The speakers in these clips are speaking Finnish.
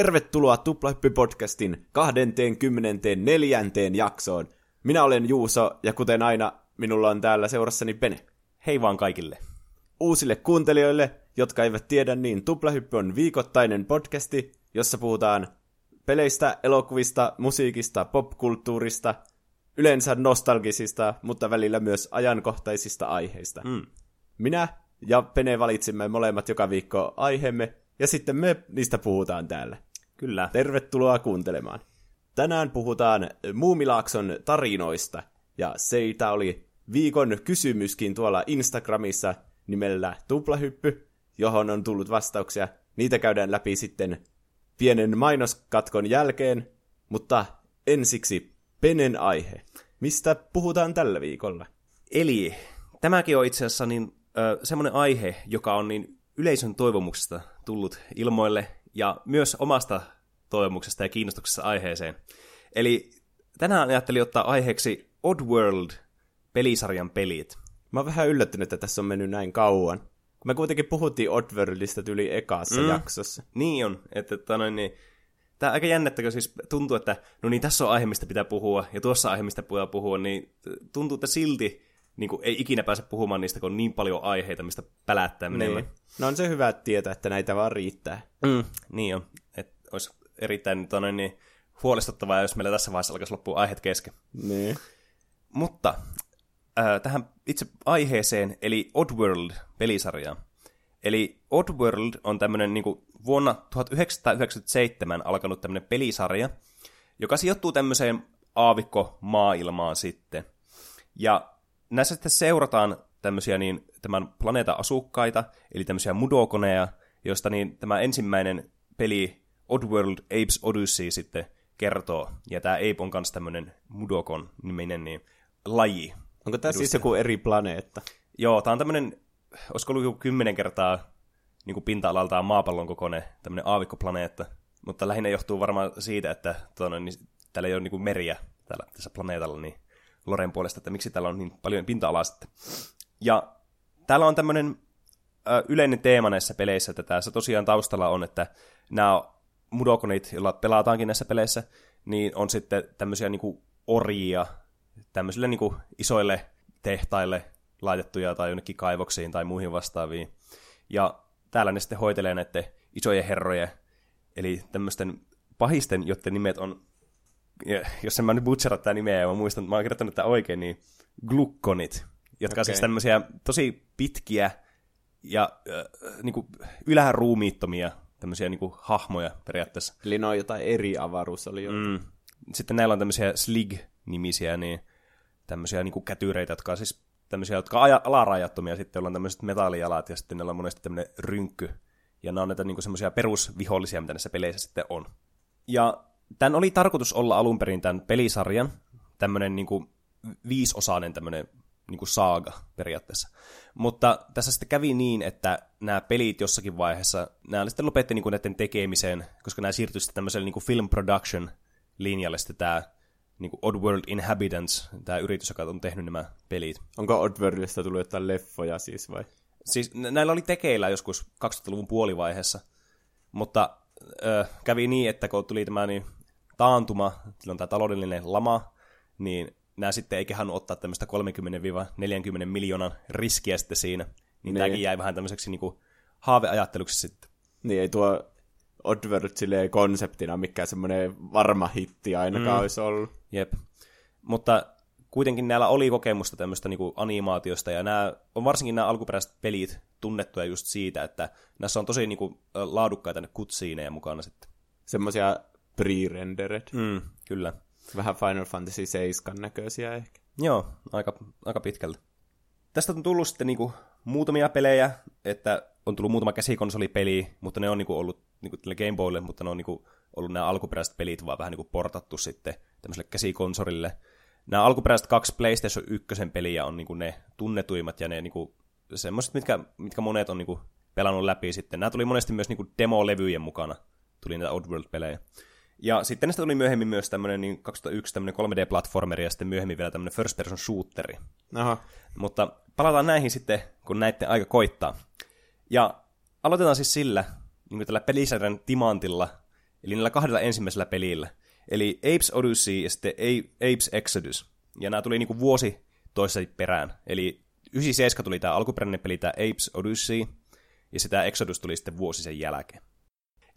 tervetuloa Tuplahyppy-podcastin 24. jaksoon. Minä olen Juuso, ja kuten aina, minulla on täällä seurassani Pene. Hei vaan kaikille. Uusille kuuntelijoille, jotka eivät tiedä, niin Tuplahyppy on viikoittainen podcasti, jossa puhutaan peleistä, elokuvista, musiikista, popkulttuurista, yleensä nostalgisista, mutta välillä myös ajankohtaisista aiheista. Mm. Minä ja Pene valitsimme molemmat joka viikko aiheemme, ja sitten me niistä puhutaan täällä. Kyllä. Tervetuloa kuuntelemaan. Tänään puhutaan Muumilaakson tarinoista, ja seitä oli viikon kysymyskin tuolla Instagramissa nimellä Tuplahyppy, johon on tullut vastauksia. Niitä käydään läpi sitten pienen mainoskatkon jälkeen, mutta ensiksi Penen aihe. Mistä puhutaan tällä viikolla? Eli tämäkin on itse asiassa niin, ö, semmoinen aihe, joka on niin yleisön toivomuksesta tullut ilmoille ja myös omasta toivomuksesta ja kiinnostuksesta aiheeseen. Eli tänään ajattelin ottaa aiheeksi Oddworld pelisarjan pelit. Mä oon vähän yllättynyt, että tässä on mennyt näin kauan. Me kuitenkin puhuttiin Oddworldista yli ekassa mm. jaksossa. Niin on, että tota noin, niin, Tämä aika jännettäkö siis tuntuu, että no niin, tässä on aihe, mistä pitää puhua, ja tuossa aihe, mistä pitää puhua, niin tuntuu, että silti niin kuin, ei ikinä pääse puhumaan niistä, kun on niin paljon aiheita, mistä pälättää menemään. Niin. No on se hyvä tietää, että näitä vaan riittää. Mm, niin on. Että olisi erittäin tonne, niin huolestuttavaa, jos meillä tässä vaiheessa alkaisi loppua aiheet kesken. Niin. Mutta äh, tähän itse aiheeseen, eli Oddworld-pelisarjaan. Eli Oddworld on tämmöinen niin vuonna 1997 alkanut tämmöinen pelisarja, joka sijoittuu tämmöiseen aavikko-maailmaan sitten. Ja näissä sitten seurataan tämmöisiä niin, tämän planeetan asukkaita, eli tämmöisiä mudokoneja, joista niin tämä ensimmäinen peli Oddworld Apes Odyssey sitten kertoo. Ja tämä Ape on myös tämmöinen Mudokon niminen niin, laji. Onko tämä siis joku eri planeetta? Joo, tämä on tämmöinen, olisiko ollut joku kymmenen kertaa niin kuin pinta-alaltaan maapallon kokoinen tämmöinen aavikkoplaneetta. Mutta lähinnä johtuu varmaan siitä, että tuonne, niin, täällä ei ole niin kuin meriä täällä, tässä planeetalla, niin Loren puolesta, että miksi täällä on niin paljon pinta-alaa sitten. Ja täällä on tämmöinen yleinen teema näissä peleissä, että tässä tosiaan taustalla on, että nämä mudokonit, joilla pelataankin näissä peleissä, niin on sitten tämmöisiä niin kuin orjia tämmöisille niin kuin isoille tehtaille laitettuja tai jonnekin kaivoksiin tai muihin vastaaviin. Ja täällä ne sitten hoitelee näiden isojen herrojen, eli tämmöisten pahisten, joiden nimet on, jos en mä nyt butchera tämä nimeä ja mä muistan, mä oon kirjoittanut tämä oikein, niin glukkonit, jotka okay. on siis tämmöisiä tosi pitkiä ja äh, niin kuin yläruumiittomia tämmöisiä niin kuin hahmoja periaatteessa. Eli ne on jotain eri avaruus oli jo. Mm. Sitten näillä on tämmöisiä slig-nimisiä, niin tämmöisiä niin kuin kätyreitä, jotka on siis tämmöisiä, jotka on alarajattomia, sitten on tämmöiset metallijalat ja sitten niillä on monesti tämmöinen rynkky. Ja ne on näitä niin semmoisia perusvihollisia, mitä näissä peleissä sitten on. Ja tämän oli tarkoitus olla alun perin tämän pelisarjan tämmöinen niin kuin viisosainen tämmöinen niin kuin saaga periaatteessa. Mutta tässä sitten kävi niin, että nämä pelit jossakin vaiheessa, nämä sitten lopetti niin kuin näiden tekemiseen, koska nämä siirtyi sitten tämmöiselle niin kuin film production linjalle sitten tämä niin kuin Oddworld Inhabitants, tämä yritys, joka on tehnyt nämä pelit. Onko Oddworldista tullut jotain leffoja siis vai? Siis näillä oli tekeillä joskus 2000-luvun puolivaiheessa, mutta ö, kävi niin, että kun tuli tämä niin, taantuma, silloin tämä taloudellinen lama, niin nämä sitten ei kehannut ottaa tämmöistä 30-40 miljoonan riskiä sitten siinä, niin, niin. tämäkin jäi vähän tämmöiseksi niin kuin, haaveajatteluksi sitten. Niin ei tuo Oddworld silleen konseptina mikään semmoinen varma hitti ainakaan mm. olisi ollut. Jep. Mutta kuitenkin näillä oli kokemusta tämmöistä niinku animaatiosta, ja nämä, on varsinkin nämä alkuperäiset pelit tunnettuja just siitä, että näissä on tosi niinku laadukkaita ne kutsiineja mukana sitten. Semmoisia pre-rendered. Mm, kyllä. Vähän Final Fantasy 7 näköisiä ehkä. Joo, aika, aika pitkältä. Tästä on tullut sitten niinku muutamia pelejä, että on tullut muutama käsikonsolipeli, mutta ne on niinku ollut niinku Game Boylle, mutta ne on niinku ollut nämä alkuperäiset pelit vaan vähän niinku portattu sitten tämmöiselle käsikonsolille. Nämä alkuperäiset kaksi PlayStation 1 peliä on niinku ne tunnetuimmat ja ne niinku semmoiset, mitkä, mitkä monet on niinku pelannut läpi sitten. Nämä tuli monesti myös niinku demo-levyjen mukana, tuli näitä Oddworld-pelejä. Ja sitten näistä tuli myöhemmin myös tämmöinen niin 2001 tämmöinen 3D-platformeri ja sitten myöhemmin vielä tämmöinen first person shooteri. Aha. Mutta palataan näihin sitten, kun näiden aika koittaa. Ja aloitetaan siis sillä, niin kuin tällä pelisarjan timantilla, Eli niillä kahdella ensimmäisellä pelillä. Eli Apes Odyssey ja sitten Apes Exodus. Ja nämä tuli niinku vuosi toisessa perään. Eli 97 tuli tämä alkuperäinen peli, tämä Apes Odyssey, ja sitä Exodus tuli sitten vuosi sen jälkeen.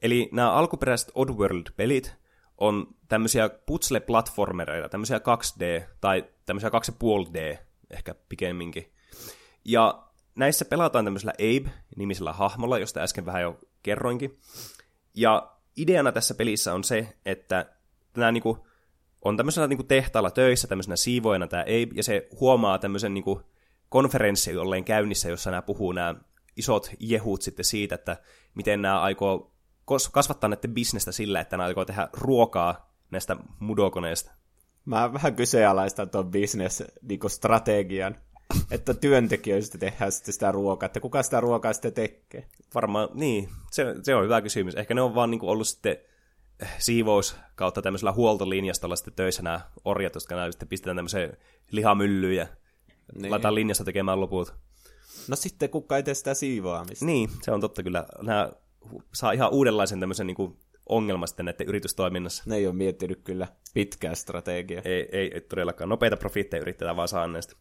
Eli nämä alkuperäiset Oddworld-pelit on tämmöisiä putsle-platformereita, tämmöisiä 2D tai tämmöisiä 2,5D ehkä pikemminkin. Ja näissä pelataan tämmöisellä Abe-nimisellä hahmolla, josta äsken vähän jo kerroinkin. Ja ideana tässä pelissä on se, että nämä niinku, on tämmöisellä niinku tehtaalla töissä, tämmöisenä siivoina tämä Abe, ja se huomaa tämmöisen niinku konferenssi olleen käynnissä, jossa nämä puhuu nämä isot jehut sitten siitä, että miten nämä aikoo kasvattaa näiden bisnestä sillä, että nämä aikoo tehdä ruokaa näistä mudokoneista. Mä vähän kyseenalaistan tuon bisnes-strategian, että työntekijöistä tehdään sitten sitä ruokaa, että kuka sitä ruokaa sitten tekee? Varmaan, niin, se, se on hyvä kysymys. Ehkä ne on vaan niin kuin ollut sitten eh, siivous kautta tämmöisellä huoltolinjastolla sitten töissä nämä orjat, jotka nämä sitten pistetään tämmöiseen lihamyllyyn ja niin. laitetaan linjasta tekemään loput. No sitten kuka ei tee sitä siivoamista. Niin, se on totta kyllä. Nämä saa ihan uudenlaisen tämmöisen niin kuin ongelma sitten näiden yritystoiminnassa. Ne ei ole miettinyt kyllä pitkää strategiaa. Ei, ei, ei todellakaan. Nopeita profiitteja yritetään vaan saada näistä.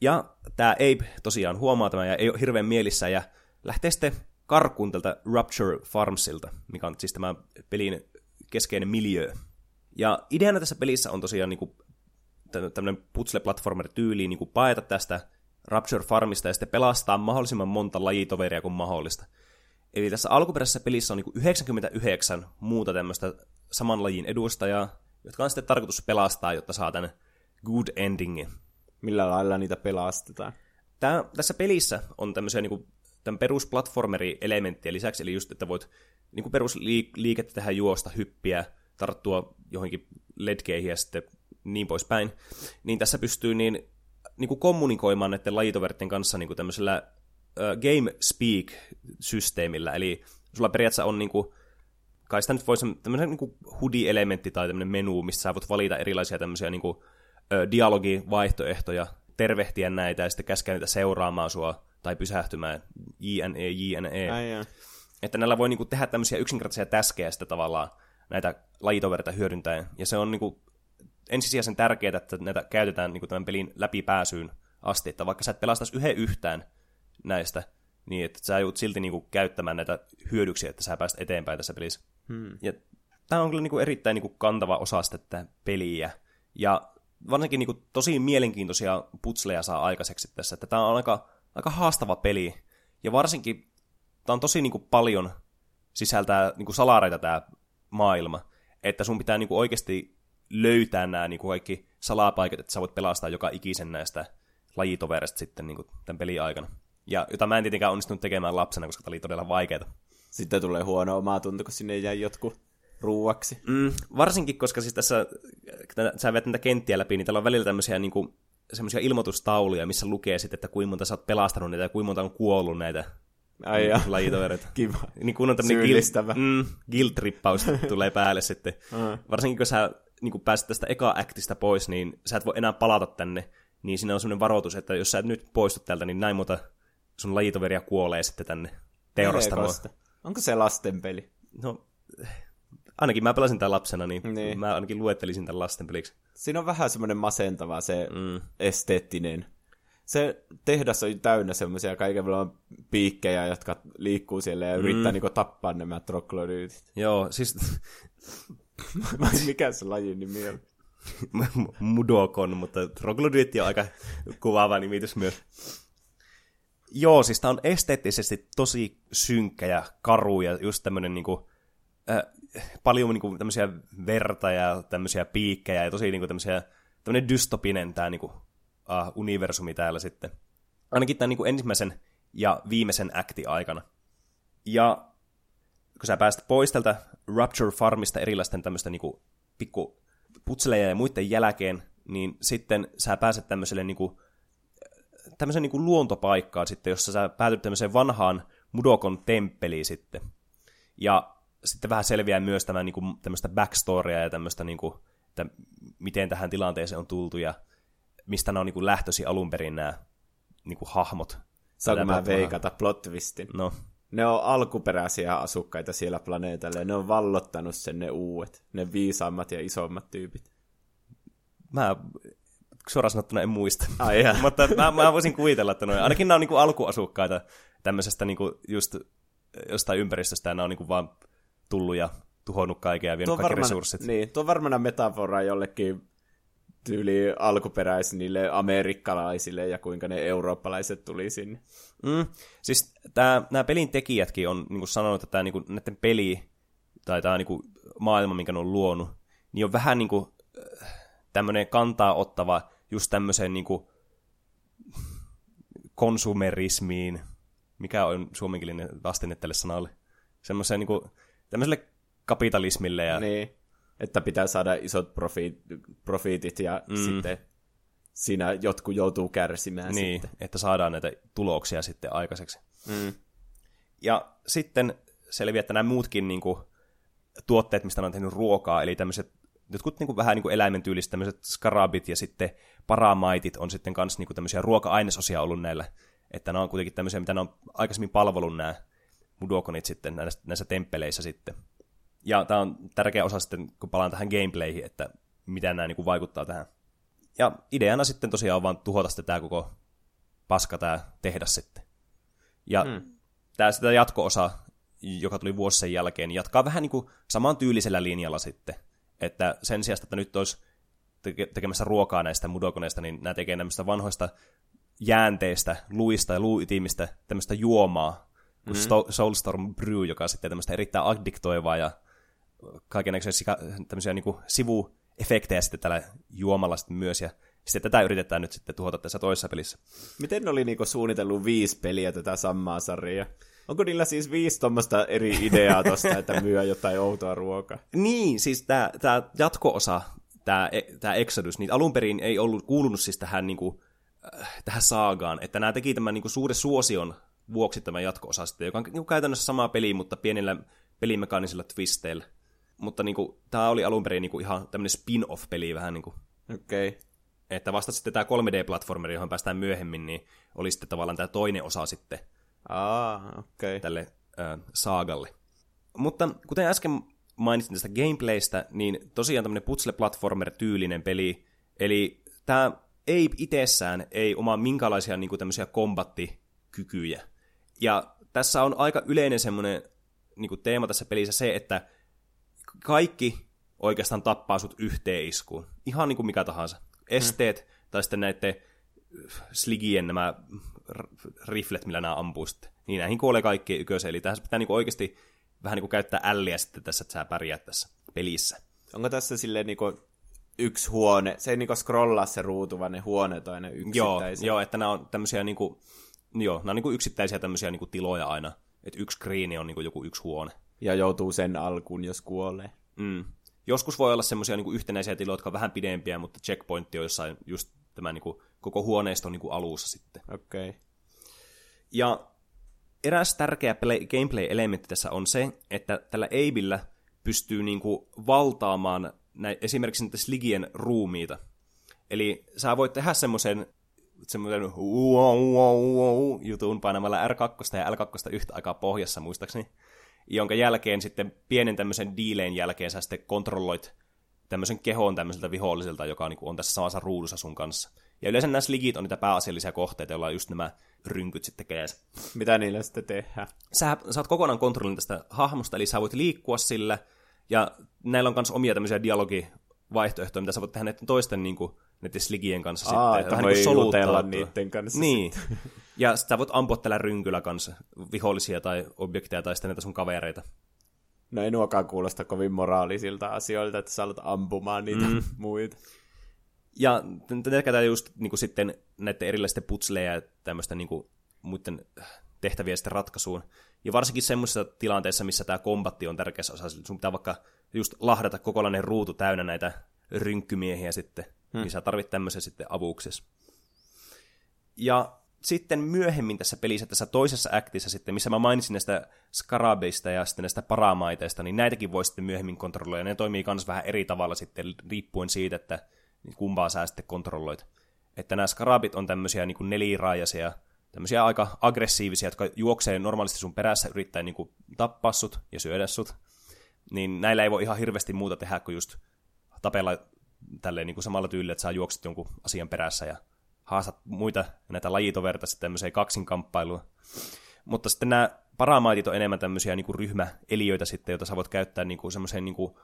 Ja tämä Abe tosiaan huomaa tämän ja ei ole hirveän mielissä ja lähtee sitten karkuun tältä Rupture Farmsilta, mikä on siis tämä pelin keskeinen miljö. Ja ideana tässä pelissä on tosiaan niin kuin, tämmöinen putsle-platformer-tyyli niin kuin paeta tästä Rapture Farmista ja sitten pelastaa mahdollisimman monta lajitoveria kuin mahdollista. Eli tässä alkuperäisessä pelissä on niin 99 muuta tämmöistä saman lajin edustajaa, jotka on sitten tarkoitus pelastaa, jotta saa tämän good endingin. Millä lailla niitä pelastetaan? Tää, tässä pelissä on tämmöisiä niin kuin, tämän perusplatformeri-elementtejä lisäksi, eli just, että voit niin kuin perusliikettä tehdä juosta, hyppiä, tarttua johonkin ledgeihin ja sitten niin poispäin, niin tässä pystyy niin niin kuin kommunikoimaan näiden lajitoveritten kanssa niin kuin tämmöisellä uh, Game Speak-systeemillä, eli sulla periaatteessa on niin kuin, kai sitä nyt voisi tämmöinen niin HUDI-elementti tai tämmöinen menu, missä sä voit valita erilaisia tämmöisiä niin kuin, uh, dialogivaihtoehtoja, tervehtiä näitä ja sitten käskeä niitä seuraamaan sua tai pysähtymään, JNE, JNE. Ai Että näillä voi niin kuin, tehdä tämmöisiä yksinkertaisia täskejä sitten tavallaan näitä lajitovereita hyödyntäen. Ja se on niin kuin, ensisijaisen tärkeää, että näitä käytetään niin kuin tämän pelin läpipääsyyn asti, että vaikka sä et pelastaisi yhden yhtään näistä, niin että sä joudut silti niin kuin käyttämään näitä hyödyksiä, että sä pääset eteenpäin tässä pelissä. Hmm. Ja tämä on kyllä niin kuin erittäin niin kuin kantava osa tätä peliä. Ja varsinkin niin kuin tosi mielenkiintoisia putsleja saa aikaiseksi tässä, että tämä on aika, aika haastava peli. Ja varsinkin tämä on tosi niin kuin paljon sisältää niin kuin salareita tämä maailma, että sun pitää niin kuin oikeasti löytää nämä niin kuin kaikki salapaikat, että sä voit pelastaa joka ikisen näistä lajitovereista sitten niin kuin tämän pelin aikana. Ja jota mä en tietenkään onnistunut tekemään lapsena, koska tämä oli todella vaikeaa. Sitten tulee huono omaa tunto, kun sinne jäi jotkut ruuaksi. Mm, varsinkin, koska siis tässä, kun sä vet näitä kenttiä läpi, niin täällä on välillä tämmöisiä niin kuin, semmoisia ilmoitustauluja, missä lukee sitten, että kuinka monta sä oot pelastanut niitä ja kuinka monta on kuollut näitä Ai ja. lajitovereita. Kiva. Niin kun on tämmöinen guilt, mm, guilt-trippaus tulee päälle sitten. Uh. Varsinkin kun sä niin kun pääset tästä eka aktista pois, niin sä et voi enää palata tänne. Niin siinä on semmoinen varoitus, että jos sä et nyt poistu täältä, niin näin monta sun lajitoveria kuolee sitten tänne teurastamoon. Eekosta. Onko se lastenpeli? No, ainakin mä pelasin tämän lapsena, niin, Niin. mä ainakin luettelisin tämän lastenpeliksi. Siinä on vähän semmoinen masentava se Mm. esteettinen. Se tehdas on täynnä semmoisia kaiken maailman piikkejä, jotka liikkuu siellä ja yrittää Mm. niinku tappaa nämä troglodyytit. Joo, siis Mikä se lajin nimi on? Mudokon, mutta Troglodyte on aika kuvaava nimitys myös. Joo, siis tää on esteettisesti tosi synkkä ja karu ja just tämmönen niinku, äh, paljon niinku tämmöisiä verta ja tämmöisiä piikkejä ja tosi niinku tämmöisiä, tämmönen dystopinen tää niinku, uh, universumi täällä sitten. Ainakin tämän niinku ensimmäisen ja viimeisen akti aikana. Ja kun sä pääset pois tältä Rupture Farmista erilaisten tämmöistä niinku pikku putseleja ja muiden jälkeen, niin sitten sä pääset tämmöiselle niinku, tämmöiseen niinku luontopaikkaan sitten, jossa sä päätyt tämmöiseen vanhaan Mudokon temppeliin sitten. Ja sitten vähän selviää myös tämä niinku, tämmöistä backstorya ja tämmöistä, niinku, että miten tähän tilanteeseen on tultu ja mistä nämä on niinku lähtösi alun perin nämä niinku, hahmot. Saanko mä veikata plot twistin? No, ne on alkuperäisiä asukkaita siellä planeetalla ja ne on vallottanut sen ne uudet, ne viisaammat ja isommat tyypit. Mä suoraan sanottuna en muista. Ai jaa. Mutta mä, mä, voisin kuvitella, että noin, ainakin nämä on niinku alkuasukkaita tämmöisestä niinku just jostain ympäristöstä, ja nämä on niinku vaan tullut ja tuhonnut kaiken ja vienyt kaikki varmana, resurssit. Niin, tuo on varmana metafora jollekin tyyli alkuperäisille amerikkalaisille ja kuinka ne eurooppalaiset tuli sinne. Mm. Siis tää, nämä pelin tekijätkin on niin sanonut, että tämä niin näiden peli tai tämä niin maailma, minkä ne on luonut, niin on vähän niin kuin, tämmöinen kantaa ottava just tämmöiseen niin kuin, konsumerismiin, mikä on suomenkielinen vastine tälle sanalle, semmoiseen niin kuin, tämmöiselle kapitalismille. Ja... Niin, että pitää saada isot profiit, profiitit ja mm. sitten siinä jotkut joutuu kärsimään niin, sitten. että saadaan näitä tuloksia sitten aikaiseksi. Mm. Ja sitten selviää, että nämä muutkin niin kuin, tuotteet, mistä ne on tehnyt ruokaa, eli tämmöiset jotkut niin kuin, vähän niin kuin eläimen tyyliset tämmöiset skarabit ja sitten paramaitit on sitten kanssa niin kuin, tämmöisiä ruoka-ainesosia ollut näillä. Että ne on kuitenkin tämmöisiä, mitä ne on aikaisemmin palvellut nämä mudokonit sitten näissä, näissä temppeleissä sitten. Ja tämä on tärkeä osa sitten, kun palaan tähän gameplayhin, että miten nämä niin kuin, vaikuttaa tähän. Ja ideana sitten tosiaan on vaan tuhota sitten tämä koko paska tämä tehdas sitten. Ja hmm. tämä sitä jatko-osa, joka tuli vuosi sen jälkeen, niin jatkaa vähän niin kuin saman tyylisellä linjalla sitten. Että sen sijaan, että nyt olisi tekemässä ruokaa näistä mudokoneista, niin nämä tekee näistä vanhoista jäänteistä, luista ja luuytimistä tämmöistä juomaa, mm-hmm. Soulstorm Brew, joka on sitten tämmöistä erittäin addiktoivaa ja kaikenlaisia tämmöisiä niin kuin sivuefektejä sitten tällä juomalla sitten myös, ja sitten tätä yritetään nyt sitten tuhota tässä toisessa pelissä. Miten ne oli niinku suunnitellut viisi peliä tätä samaa sarjaa? Onko niillä siis viisi tuommoista eri ideaa tosta, että myö jotain outoa ruokaa? Niin, siis tämä tää jatko-osa, tämä tää Exodus, niin alun perin ei ollut kuulunut siis tähän, niinku, äh, tähän saagaan, että nämä teki tämän niinku suuren suosion vuoksi tämän jatko-osa sitten, joka on niinku käytännössä sama peli, mutta pienillä pelimekaanisilla twisteillä. Mutta niinku, tämä oli alun perin niinku ihan tämmöinen spin-off-peli vähän niinku. Okei. Okay. Että vasta sitten tämä 3D-platformeri, johon päästään myöhemmin, niin oli sitten tavallaan tämä toinen osa sitten ah, okay. tälle äh, saagalle. Mutta kuten äsken mainitsin tästä gameplaystä, niin tosiaan tämmöinen puzzle-platformer-tyylinen peli, eli tämä ei itsessään ei omaa minkälaisia niin tämmöisiä kombattikykyjä. Ja tässä on aika yleinen semmoinen niin teema tässä pelissä se, että kaikki oikeastaan tappaa sut yhteen iskuun. Ihan niin kuin mikä tahansa. Esteet, hmm. tai sitten näiden sligien nämä riflet, millä nämä ampuu sitten. Niin näihin kuolee kaikki yköse, eli tässä pitää niinku oikeasti vähän niinku käyttää älliä sitten tässä, että sä pärjäät tässä pelissä. Onko tässä silleen niinku yksi huone, se ei niinku scrollaa se ruutu, vaan ne huoneet on aina yksittäisiä. Joo, joo että nämä on tämmöisiä niinku, joo, nämä on niinku yksittäisiä tämmöisiä niinku tiloja aina. Että yksi screeni on niinku joku yksi huone. Ja joutuu sen alkuun, jos kuolee. Mm. Joskus voi olla semmoisia niinku yhtenäisiä tiloja, jotka on vähän pidempiä, mutta checkpointti on jossain just tämä niinku, koko huoneisto niinku alussa sitten. Okei. Okay. Ja eräs tärkeä play, gameplay-elementti tässä on se, että tällä Abellä pystyy niinku valtaamaan näin, esimerkiksi näitä Sligien ruumiita. Eli sä voit tehdä semmoisen semmoisen jutun painamalla R2 ja L2 yhtä aikaa pohjassa muistaakseni, jonka jälkeen sitten pienen tämmöisen diileen jälkeen sä sitten kontrolloit tämmöisen kehon tämmöiseltä viholliselta, joka on, niin on tässä samassa ruudussa sun kanssa. Ja yleensä nämä sligit on niitä pääasiallisia kohteita, joilla on just nämä rynkyt sitten kädessä. Mitä niillä sitten tehdään? Sä saat kokonaan kontrollin tästä hahmosta, eli sä voit liikkua sillä, ja näillä on myös omia tämmöisiä dialogivaihtoehtoja, mitä sä voit tehdä näiden toisten niin kuin, näiden sligien kanssa Aa, sitten. Että voi niin niiden kanssa. Niin. ja sä voit ampua tällä rynkyllä kanssa vihollisia tai objekteja tai sitten näitä sun kavereita. No ei nuokaan kuulosta kovin moraalisilta asioilta, että sä alat ampumaan niitä mm. muita. Ja tätä just niin kuin sitten näiden erilaisten putsleja ja tämmöistä niin kuin, muiden tehtäviä sitten ratkaisuun. Ja varsinkin semmoisessa tilanteessa, missä tämä kombatti on tärkeässä osassa, sun pitää vaikka just lahdata kokonainen ruutu täynnä näitä rynkkymiehiä sitten, hmm. niin sä tarvit tämmöisen sitten avuksessa. Ja sitten myöhemmin tässä pelissä, tässä toisessa aktissa sitten, missä mä mainitsin näistä skarabeista ja sitten näistä paramaiteista, niin näitäkin voi sitten myöhemmin kontrolloida. Ne toimii myös vähän eri tavalla sitten riippuen siitä, että niin kumpaa sä sitten kontrolloit. Että nämä skarabit on tämmöisiä niin kuin neliraajaisia, tämmöisiä aika aggressiivisia, jotka juoksee normaalisti sun perässä yrittää niin kuin tappaa sut ja syödä sut. Niin näillä ei voi ihan hirveästi muuta tehdä kuin just tapella tälleen niin kuin samalla tyylillä, että sä juokset jonkun asian perässä ja haastat muita näitä lajitoverta sitten tämmöiseen kaksinkamppailuun. Mutta sitten nämä paramaitit on enemmän tämmöisiä niin kuin ryhmäeliöitä sitten, joita sä voit käyttää niin kuin semmoiseen niin kuin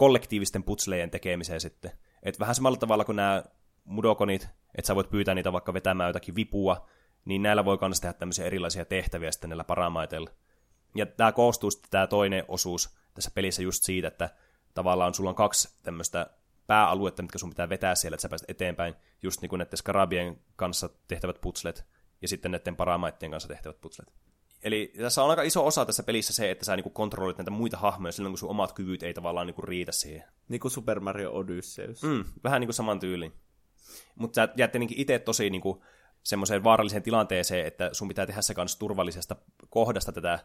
kollektiivisten putslejen tekemiseen sitten. Et vähän samalla tavalla kuin nämä mudokonit, että sä voit pyytää niitä vaikka vetämään jotakin vipua, niin näillä voi myös tehdä tämmöisiä erilaisia tehtäviä sitten näillä paramaiteilla. Ja tämä koostuu sitten tämä toinen osuus tässä pelissä just siitä, että tavallaan sulla on kaksi tämmöistä pääaluetta, mitkä sun pitää vetää siellä, että sä pääset eteenpäin, just niin kuin näiden skarabien kanssa tehtävät putslet, ja sitten näiden paramaittien kanssa tehtävät putslet. Eli tässä on aika iso osa tässä pelissä se, että sä niinku kontrolloit näitä muita hahmoja silloin, kun sun omat kyvyt ei tavallaan niinku riitä siihen. Niin kuin Super Mario Odysseus. Mm, vähän niin kuin saman tyyliin. Mutta sä jäät tietenkin itse tosi niinku semmoiseen vaaralliseen tilanteeseen, että sun pitää tehdä se kanssa turvallisesta kohdasta tätä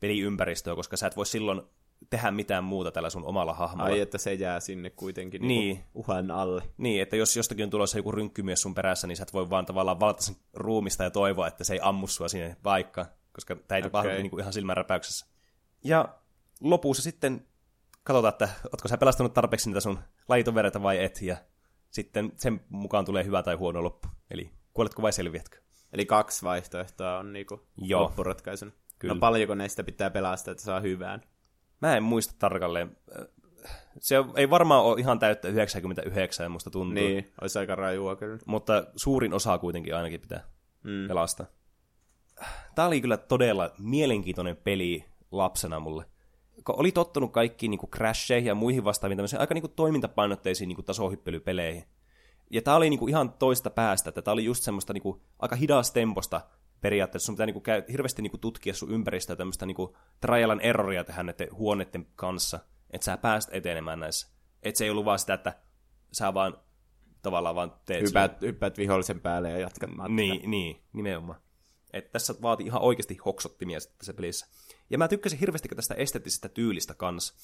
peliympäristöä, koska sä et voi silloin tehdä mitään muuta tällä sun omalla hahmolla. Ai, että se jää sinne kuitenkin niin. Niin uhan alle. Niin, että jos jostakin on tulossa joku rynkkymies sun perässä, niin sä et voi vaan tavallaan valata sen ruumista ja toivoa, että se ei ammu sua sinne vaikka, koska tämä ei tapahdu okay. niin kuin ihan silmänräpäyksessä. Ja lopussa sitten katsotaan, että ootko sä pelastanut tarpeeksi niitä sun lajitovereita vai et, ja sitten sen mukaan tulee hyvä tai huono loppu. Eli kuoletko vai selviätkö? Eli kaksi vaihtoehtoa on niinku Joo. loppuratkaisun. Kyllä. No paljonko neistä pitää pelastaa, että saa hyvään? Mä en muista tarkalleen. Se ei varmaan ole ihan täyttä 99, musta tuntuu. Niin, olisi aika rajua kyllä. Mutta suurin osa kuitenkin ainakin pitää mm. pelastaa. Tämä oli kyllä todella mielenkiintoinen peli lapsena mulle. Kun oli tottunut kaikkiin niin crasheihin ja muihin vastaaviin tämmöisiin aika niin kuin toimintapainotteisiin niin kuin tasohyppelypeleihin. Ja tämä oli niin kuin ihan toista päästä, että tämä oli just semmoista niin kuin aika hidas temposta periaatteessa sun pitää niinku käy, hirveästi niinku tutkia sun ympäristöä tämmöistä niinku trial and erroria tehdä näiden huoneiden kanssa, että sä pääst etenemään näissä. Että se ei ollut vaan sitä, että sä vaan tavallaan vaan teet... Hypäät, hypäät vihollisen päälle ja jatkat matkaa. Niin, niin, nimenomaan. Et tässä vaatii ihan oikeasti hoksottimia sitten tässä pelissä. Ja mä tykkäsin hirveästi tästä esteettisestä tyylistä kanssa.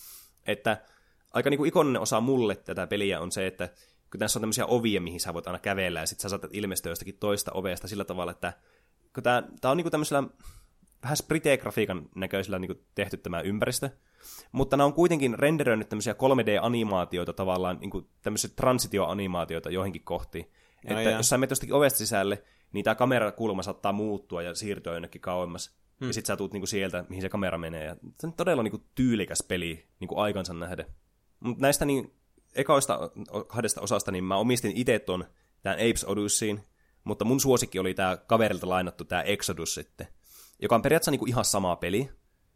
Että aika niinku ikoninen osa mulle tätä peliä on se, että kun tässä on tämmöisiä ovia, mihin sä voit aina kävellä, ja sitten sä saatat ilmestyä jostakin toista ovesta sillä tavalla, että kun tää, tää on niinku tämmöisellä vähän sprite-grafiikan näköisellä niinku tehty tämä ympäristö, mutta nämä on kuitenkin renderöinyt tämmöisiä 3D-animaatioita tavallaan, niinku tämmöisiä transitioanimaatioita joihinkin kohtiin. No että jää. jos sä menet jostakin ovesta sisälle, niin tämä kamerakulma saattaa muuttua ja siirtyä jonnekin kauemmas. Hmm. Ja sit sä tuut niinku sieltä, mihin se kamera menee. Ja se on todella niinku tyylikäs peli niinku aikansa nähden. Mutta näistä niin ekoista kahdesta osasta, niin mä omistin itse ton tämän Apes Odysseyin, mutta mun suosikki oli tämä kaverilta lainattu tämä Exodus sitten, joka on periaatteessa niinku ihan sama peli,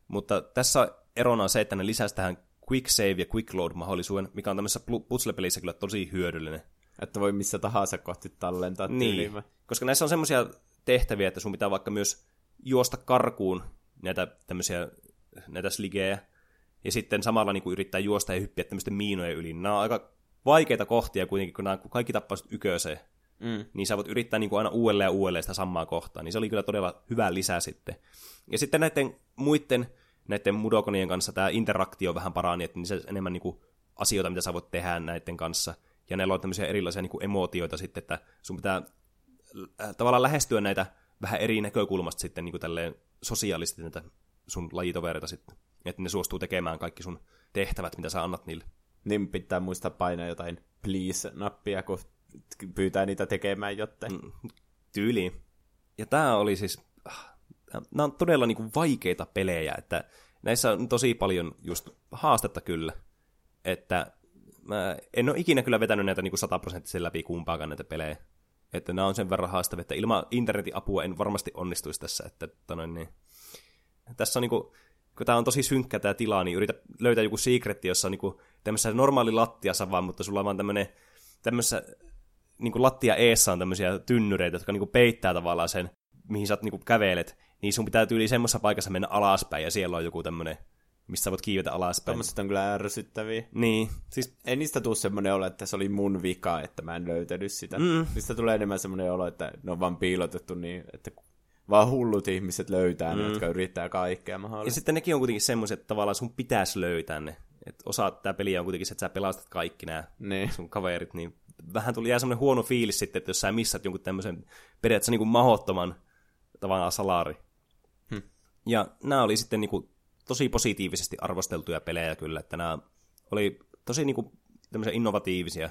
mutta tässä erona on se, että ne lisäsi tähän quick save ja quick load mahdollisuuden, mikä on tämmöisessä puzzle-pelissä kyllä tosi hyödyllinen. Että voi missä tahansa kohti tallentaa niin, tyyliin. koska näissä on semmoisia tehtäviä, että sun pitää vaikka myös juosta karkuun näitä tämmöisiä näitä sligejä, ja sitten samalla niin kuin yrittää juosta ja hyppiä tämmöisten miinojen yli. Nämä on aika vaikeita kohtia kuitenkin, kun nämä kaikki tappaiset yköiseen mm. niin sä voit yrittää niin kuin aina uudelleen ja uudelleen sitä samaa kohtaa. Niin se oli kyllä todella hyvä lisä sitten. Ja sitten näiden muiden näiden mudokonien kanssa tämä interaktio vähän parani, että niin se enemmän niin kuin asioita, mitä sä voit tehdä näiden kanssa. Ja ne on tämmöisiä erilaisia niin kuin emootioita sitten, että sun pitää äh, tavallaan lähestyä näitä vähän eri näkökulmasta sitten niin kuin tälleen sosiaalisesti näitä sun lajitovereita sitten. Että ne suostuu tekemään kaikki sun tehtävät, mitä sä annat niille. Niin pitää muistaa painaa jotain please-nappia, kun pyytää niitä tekemään jotain. Mm, tyyliin. Ja tämä oli siis, nämä on todella niinku vaikeita pelejä, että näissä on tosi paljon just haastetta kyllä, että mä en ole ikinä kyllä vetänyt näitä niinku sataprosenttisen läpi kumpaakaan näitä pelejä. Että nämä on sen verran haastavia, että ilman internetin apua en varmasti onnistuisi tässä. Että, että noin, niin. Tässä on niinku, kun tämä on tosi synkkä tämä tila, niin yritä löytää joku secretti, jossa on niinku tämmöisessä normaali lattiassa vaan, mutta sulla on vaan tämmöinen tämmöisessä niin kuin lattia eessä on tämmöisiä tynnyreitä, jotka niin kuin peittää tavallaan sen, mihin sä niin kuin kävelet, niin sun pitää tyyli semmoisessa paikassa mennä alaspäin, ja siellä on joku tämmöinen, missä voit kiivetä alaspäin. Tuommoiset on kyllä ärsyttäviä. Niin. Siis... Ei niistä tule semmoinen olo, että se oli mun vika, että mä en löytänyt sitä. Mm. Niistä tulee enemmän semmoinen olo, että ne on vaan piilotettu niin, että vaan hullut ihmiset löytää mm. ne, jotka yrittää kaikkea mahdollista. Ja sitten nekin on kuitenkin semmoiset, että tavallaan sun pitäisi löytää ne. Et osa tämä peliä on kuitenkin se, että sä pelastat kaikki nämä niin. sun kaverit, niin vähän tuli jää semmoinen huono fiilis sitten, että jos sä missat jonkun tämmöisen periaatteessa niin kuin mahottoman tavallaan salari. Hmm. Ja nämä oli sitten niinku tosi positiivisesti arvosteltuja pelejä kyllä, että nämä oli tosi niinku tämmöisiä innovatiivisia,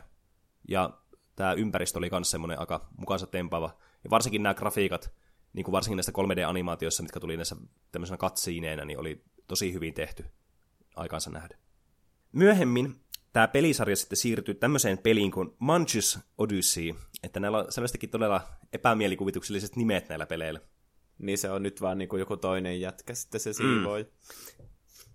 ja tämä ympäristö oli myös semmoinen aika mukaansa tempaava. Ja varsinkin nämä grafiikat, niin kuin varsinkin näistä 3D-animaatioissa, mitkä tuli näissä tämmöisenä katsiineenä, niin oli tosi hyvin tehty aikaansa nähdä. Myöhemmin tämä pelisarja sitten siirtyi tämmöiseen peliin kuin Munches Odyssey, että näillä on selvästikin todella epämielikuvituksielliset nimet näillä peleillä. Niin se on nyt vaan niin kuin joku toinen jätkä, sitten se siivoi. Mm.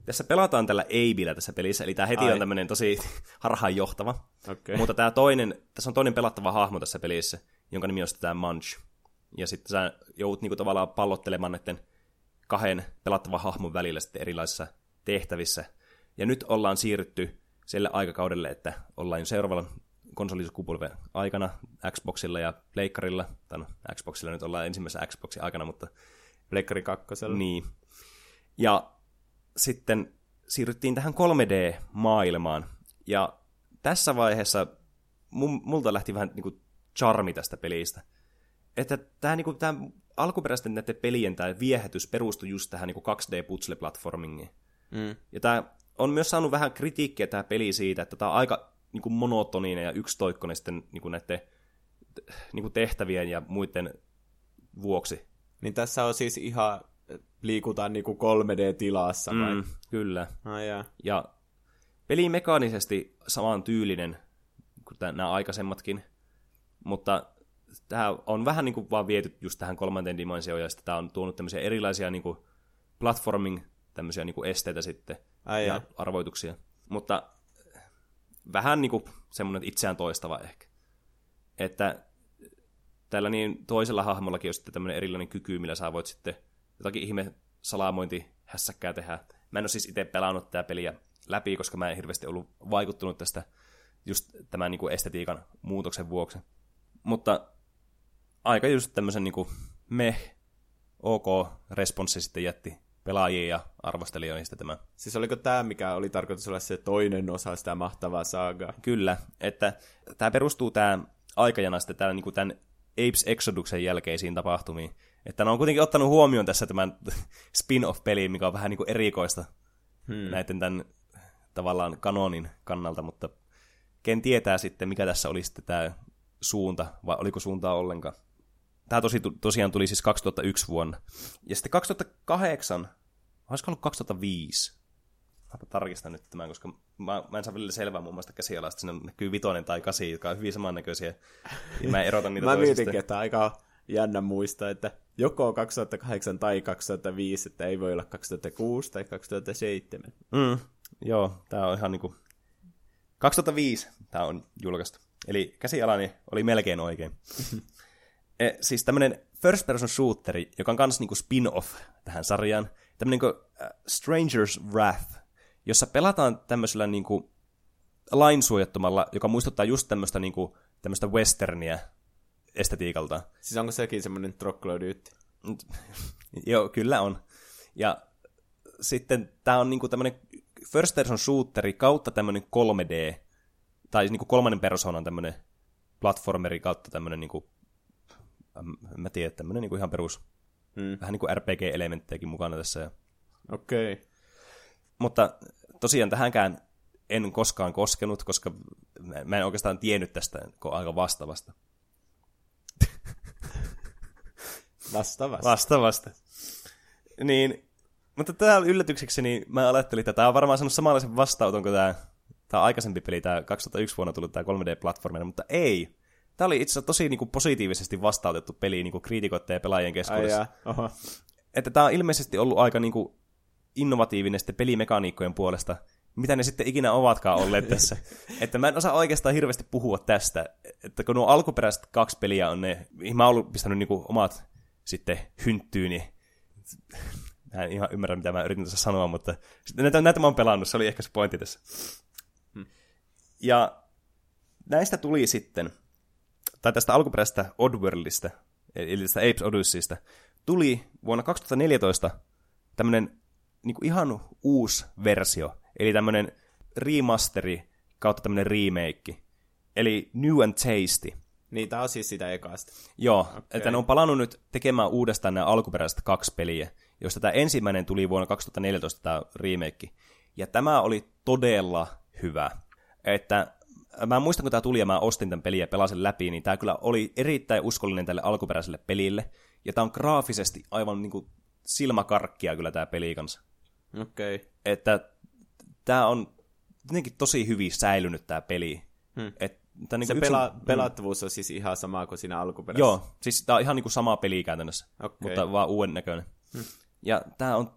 Tässä pelataan tällä Abillä tässä pelissä, eli tämä heti Ai. on tämmöinen tosi harhaanjohtava. Okay. Mutta tämä toinen, tässä on toinen pelattava hahmo tässä pelissä, jonka nimi on sitten tämä Munch. Ja sitten sä joudut niinku tavallaan pallottelemaan näiden kahden pelattavan hahmon välillä sitten erilaisissa tehtävissä. Ja nyt ollaan siirrytty sille aikakaudelle, että ollaan seuraavalla konsolisukupolven aikana Xboxilla ja Pleikkarilla, tai no Xboxilla nyt ollaan ensimmäisessä Xboxin aikana, mutta... Pleikkari kakkosella. Niin. Ja sitten siirryttiin tähän 3D-maailmaan, ja tässä vaiheessa multa lähti vähän niin kuin charmi tästä pelistä. Että tämä, niin kuin, tämä alkuperäisten näiden pelien tämä viehätys perustui just tähän niin 2D-putsle-platformingiin. Mm. Ja tämä on myös saanut vähän kritiikkiä tämä peli siitä, että tämä on aika niin kuin monotoninen ja yksitoikkoinen sitten niin kuin näiden niin kuin tehtävien ja muiden vuoksi. Niin tässä on siis ihan, liikutaan niin kuin 3D-tilassa vai? Mm, kyllä. Ai jaa. Ja peli mekaanisesti saman tyylinen kuin nämä aikaisemmatkin, mutta tämä on vähän niin kuin vaan viety just tähän kolmanteen dimensioon, ja sitten tämä on tuonut tämmöisiä erilaisia niin kuin platforming tämmöisiä niin kuin esteitä sitten Ai ja jaa. arvoituksia. Mutta vähän niin kuin semmoinen itseään toistava ehkä. Että tällä niin toisella hahmollakin on sitten tämmöinen erilainen kyky, millä sä voit sitten jotakin ihme salamointi hässäkkää tehdä. Mä en ole siis itse pelannut tätä peliä läpi, koska mä en hirveästi ollut vaikuttunut tästä just tämän niin kuin estetiikan muutoksen vuoksi. Mutta aika just tämmöisen niin kuin meh, ok responssi sitten jätti pelaajia ja arvostelijoista tämä. Siis oliko tämä, mikä oli tarkoitus olla se toinen osa sitä mahtavaa saagaa? Kyllä, että tämä perustuu tämä aikajana sitten tämän, niin tämän Apes Exoduksen jälkeisiin tapahtumiin. Että ne on kuitenkin ottanut huomioon tässä tämän spin-off-peliin, mikä on vähän niin kuin erikoista hmm. näiden tämän tavallaan kanonin kannalta, mutta ken tietää sitten, mikä tässä oli sitten tämä suunta, vai oliko suuntaa ollenkaan. Tämä tosi, tosiaan tuli siis 2001 vuonna. Ja sitten 2008, olisiko ollut 2005? Mä tarkistan nyt tämän, koska mä, mä en saa välillä selvää muun muassa käsialasta. Siinä näkyy vitonen tai kasi, jotka on hyvin samannäköisiä. Ja mä erotan niitä Mä toisista. mietinkin, että aika jännä muistaa, että joko 2008 tai 2005, että ei voi olla 2006 tai 2007. Mm, joo, tää on ihan niinku... 2005 tää on julkaistu. Eli käsialani oli melkein oikein. e, siis tämmönen first person shooteri, joka on kans niinku spin-off tähän sarjaan. Tämmönen niinku uh, Stranger's Wrath, jossa pelataan tämmöisellä niinku lainsuojattomalla, joka muistuttaa just tämmöistä niinku, tämmöistä westerniä estetiikalta. Siis onko sekin semmoinen troglodyyti? Joo, kyllä on. Ja sitten tämä on niinku tämmöinen first person shooteri kautta tämmöinen 3D, tai niinku kolmannen persoonan tämmöinen platformeri kautta tämmöinen niinku, mä tiedä, tämmöinen niinku ihan perus, Mm. vähän niinku RPG-elementtejäkin mukana tässä. Okei. Okay. Mutta tosiaan tähänkään en koskaan koskenut, koska mä en oikeastaan tiennyt tästä aika vastaavasta. Vastaavasti. Vastaavasti. Niin, mutta tämä yllätykseksi, niin mä ajattelin, että tämä on varmaan saanut samanlaisen vastauton kuin tämä, tämä aikaisempi peli, tämä 2001 vuonna tullut tämä 3D-platformina, mutta ei. Tämä oli itse asiassa tosi niin kuin, positiivisesti vastautettu peli niin kuin kriitikoiden ja pelaajien keskuudessa. Ai jaa. Oho. Että tämä on ilmeisesti ollut aika niin kuin, innovatiivinen sitten pelimekaniikkojen puolesta, mitä ne sitten ikinä ovatkaan olleet tässä. että mä en osaa oikeastaan hirveästi puhua tästä, että kun nuo alkuperäiset kaksi peliä on ne, mä oon ollut pistänyt niinku omat sitten hynttyyn, niin mä en ihan ymmärrä, mitä mä yritin tässä sanoa, mutta näitä, näitä mä oon pelannut, se oli ehkä se pointti tässä. Hmm. Ja näistä tuli sitten, tai tästä alkuperäisestä Oddworldista, eli tästä Apes Odysseystä, tuli vuonna 2014 tämmönen niin ihan uusi versio, eli tämmöinen remasteri kautta tämmöinen remake, eli New and Tasty. Niin, tää on siis sitä ekasta. Joo, okay. että ne on palannut nyt tekemään uudestaan nämä alkuperäiset kaksi peliä, josta tämä ensimmäinen tuli vuonna 2014 tämä remake. Ja tämä oli todella hyvä. Että mä muistan, kun tämä tuli ja mä ostin tämän pelin ja pelasin läpi, niin tämä kyllä oli erittäin uskollinen tälle alkuperäiselle pelille. Ja tämä on graafisesti aivan niin kuin silmäkarkkia kyllä tämä peli kanssa. Okei. Okay. Että tämä on jotenkin tosi hyvin säilynyt tämä peli. Hmm. Et, tää niin se yksin... pela- pelattavuus on siis ihan sama kuin siinä alkuperäisessä? Joo, siis tämä on ihan niin kuin sama peli käytännössä, okay. mutta vaan uuden näköinen. Hmm. Ja tämä on,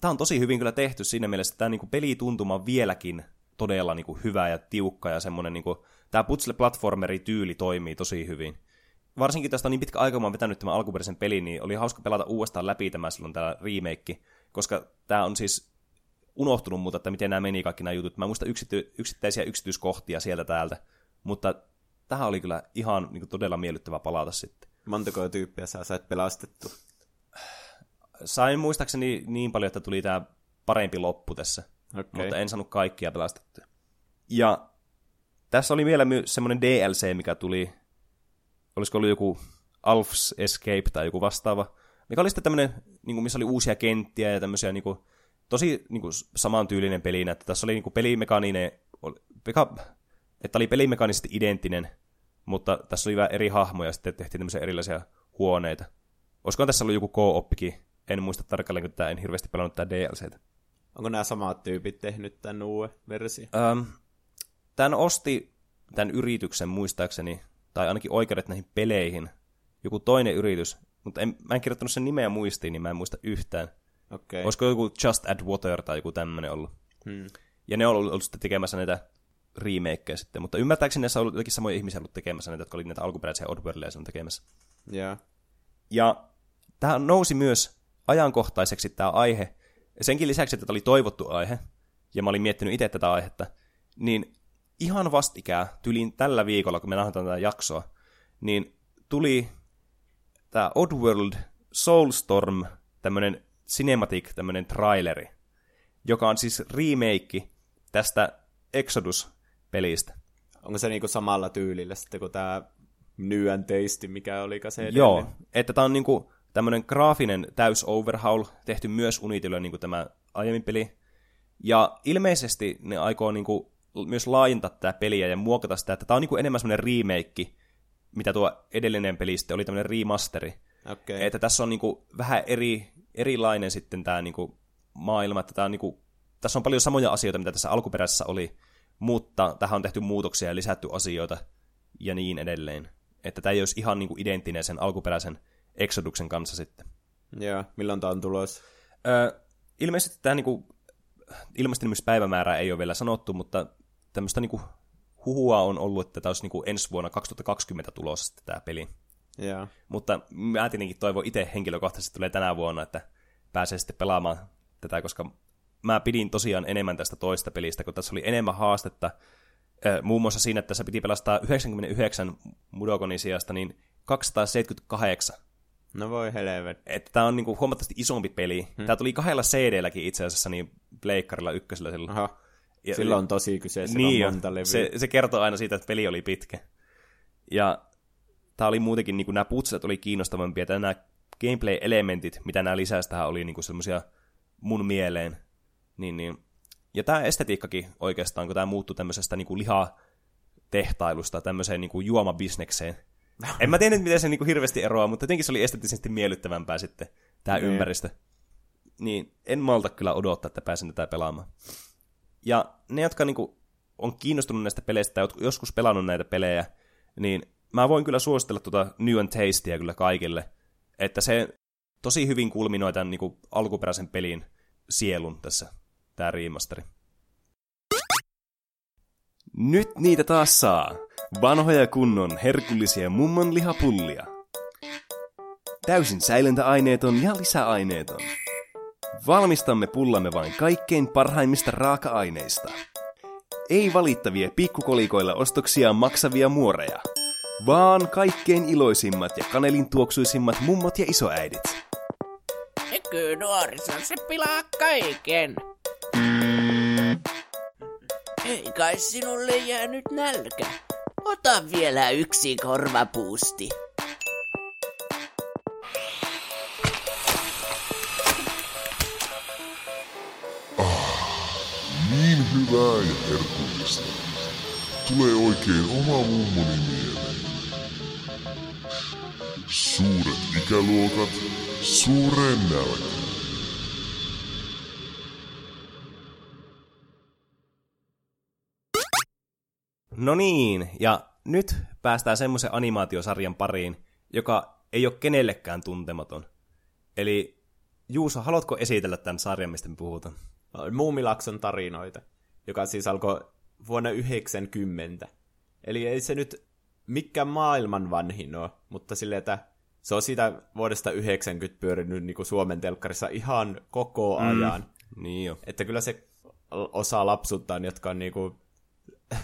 tämä on tosi hyvin kyllä tehty siinä mielessä, että tämä niin pelituntuma on vieläkin todella niin kuin hyvä ja tiukka ja semmoinen, niin kuin, tämä putsle-platformeri-tyyli toimii tosi hyvin. Varsinkin tästä on niin pitkä aika, kun mä oon vetänyt tämän alkuperäisen pelin, niin oli hauska pelata uudestaan läpi tämä silloin tämä remake, koska tämä on siis unohtunut muuta, että miten nämä meni kaikki nämä jutut. Mä muistan yksity, yksittäisiä yksityiskohtia sieltä täältä, mutta tähän oli kyllä ihan niin kuin, todella miellyttävä palata sitten. Montako tyyppiä sä sait pelastettu? Sain muistaakseni niin paljon, että tuli tämä parempi loppu tässä, okay. mutta en saanut kaikkia pelastettua. Ja tässä oli vielä myös semmoinen DLC, mikä tuli, olisiko ollut joku Alf's Escape tai joku vastaava, mikä oli sitten tämmöinen, niin kuin, missä oli uusia kenttiä ja tämmöisiä niin kuin, tosi niin kuin, samantyylinen peli, että tässä oli niin kuin, pelimekaninen, että oli pelimekaanisesti identtinen, mutta tässä oli vähän eri hahmoja ja sitten tehtiin tämmöisiä erilaisia huoneita. Olisiko tässä ollut joku co-oppikin? En muista tarkalleen, kun tämä en hirveästi pelannut tämä DLCtä. Onko nämä samat tyypit tehnyt tämän uuden version? Um, tämän osti tämän yrityksen muistaakseni, tai ainakin oikeudet näihin peleihin, joku toinen yritys, mutta en, mä en kirjoittanut sen nimeä muistiin, niin mä en muista yhtään. Okay. Olisiko joku Just Add Water tai joku tämmöinen ollut. Hmm. Ja ne on ollut, ollut sitten tekemässä näitä remakeja sitten, mutta ymmärtääkseni näissä on ollut jotenkin samoja ihmisiä ollut tekemässä näitä, jotka oli näitä alkuperäisiä Oddworldia tekemässä. Yeah. Ja tämä nousi myös ajankohtaiseksi tämä aihe. Senkin lisäksi, että tämä oli toivottu aihe, ja mä olin miettinyt itse tätä aihetta, niin ihan vastikään, tyliin tällä viikolla, kun me nähdään tätä jaksoa, niin tuli tämä Oddworld Soulstorm, tämmöinen cinematic, tämmöinen traileri, joka on siis remake tästä Exodus-pelistä. Onko se niinku samalla tyylillä sitten kuin tämä New Tasty, mikä oli se edellinen? Joo, että tämä on niinku tämmöinen graafinen täys overhaul, tehty myös Unitylle niin kuin tämä aiemmin peli. Ja ilmeisesti ne aikoo niin kuin myös laajentaa tätä peliä ja muokata sitä, että tämä on niin kuin enemmän semmoinen remake, mitä tuo edellinen peli sitten oli tämmöinen remasteri. Okay. Että tässä on niin kuin vähän eri, erilainen sitten tämä niin kuin maailma, että tämä on niin kuin, tässä on paljon samoja asioita, mitä tässä alkuperäisessä oli, mutta tähän on tehty muutoksia ja lisätty asioita ja niin edelleen. Että tämä ei olisi ihan niin kuin identtinen sen alkuperäisen Exoduksen kanssa sitten. Joo, milloin tämä on tulos? Öö, ilmeisesti tämä niinku, ilmestymispäivämäärää ei ole vielä sanottu, mutta tämmöistä niinku huhua on ollut, että tämä olisi niinku ensi vuonna 2020 tulossa sitten tämä peli. Yeah. Mutta mä tietenkin toivon itse henkilökohtaisesti tulee tänä vuonna, että pääsee sitten pelaamaan tätä, koska mä pidin tosiaan enemmän tästä toista pelistä, kun tässä oli enemmän haastetta. Muun muassa siinä, että tässä piti pelastaa 99 Mudokonin sijasta, niin 278 No voi helvet. Että tämä on niinku huomattavasti isompi peli. Hmm. Tämä tuli kahdella CD-lläkin itse asiassa, niin pleikkarilla ykkösellä silloin. Aha. Ja, Silloin on tosi kyseessä niin on monta levyä. Se, se kertoo aina siitä, että peli oli pitkä. Ja tämä oli muutenkin, niin kuin nämä putset oli kiinnostavampia, että nämä gameplay-elementit, mitä nämä lisäsi tähän, oli niin semmoisia mun mieleen. Niin, niin. Ja tämä estetiikkakin oikeastaan, kun tämä muuttui tämmöisestä niin kuin lihatehtailusta tämmöiseen niin kuin juomabisnekseen, en mä tiedä, miten se niinku hirveästi eroaa, mutta jotenkin se oli esteettisesti miellyttävämpää sitten, tämä mm. ympäristö. Niin en malta kyllä odottaa, että pääsen tätä pelaamaan. Ja ne, jotka niinku on kiinnostunut näistä peleistä tai joskus pelannut näitä pelejä, niin mä voin kyllä suositella tuota New and Tastea kyllä kaikille. Että se tosi hyvin kulminoi tämän niinku alkuperäisen pelin sielun tässä, tämä remasteri. Nyt niitä taas saa. Vanhoja kunnon herkullisia mummon lihapullia. Täysin säilöntäaineeton ja lisäaineeton. Valmistamme pullamme vain kaikkein parhaimmista raaka-aineista. Ei valittavia pikkukolikoilla ostoksia maksavia muoreja, vaan kaikkein iloisimmat ja kanelin tuoksuisimmat mummot ja isoäidit. nuoriso, se pilaa kaiken. Ei kai sinulle jäänyt nälkä. Ota vielä yksi korvapuusti. Niin hyvää ja herkullista. Tulee oikein oma mummoni mieleen. Suuret ikäluokat, suuren nälkä. No niin, ja nyt päästään semmoisen animaatiosarjan pariin, joka ei ole kenellekään tuntematon. Eli Juuso, haluatko esitellä tämän sarjan, mistä me puhutaan? Muumilakson tarinoita, joka siis alkoi vuonna 90. Eli ei se nyt mikään maailman vanhin ole, mutta silleen, että se on siitä vuodesta 90 pyörinyt niin kuin Suomen telkkarissa ihan koko ajan. Mm. Niin jo. Että kyllä se osaa lapsuttaan, jotka on niin kuin,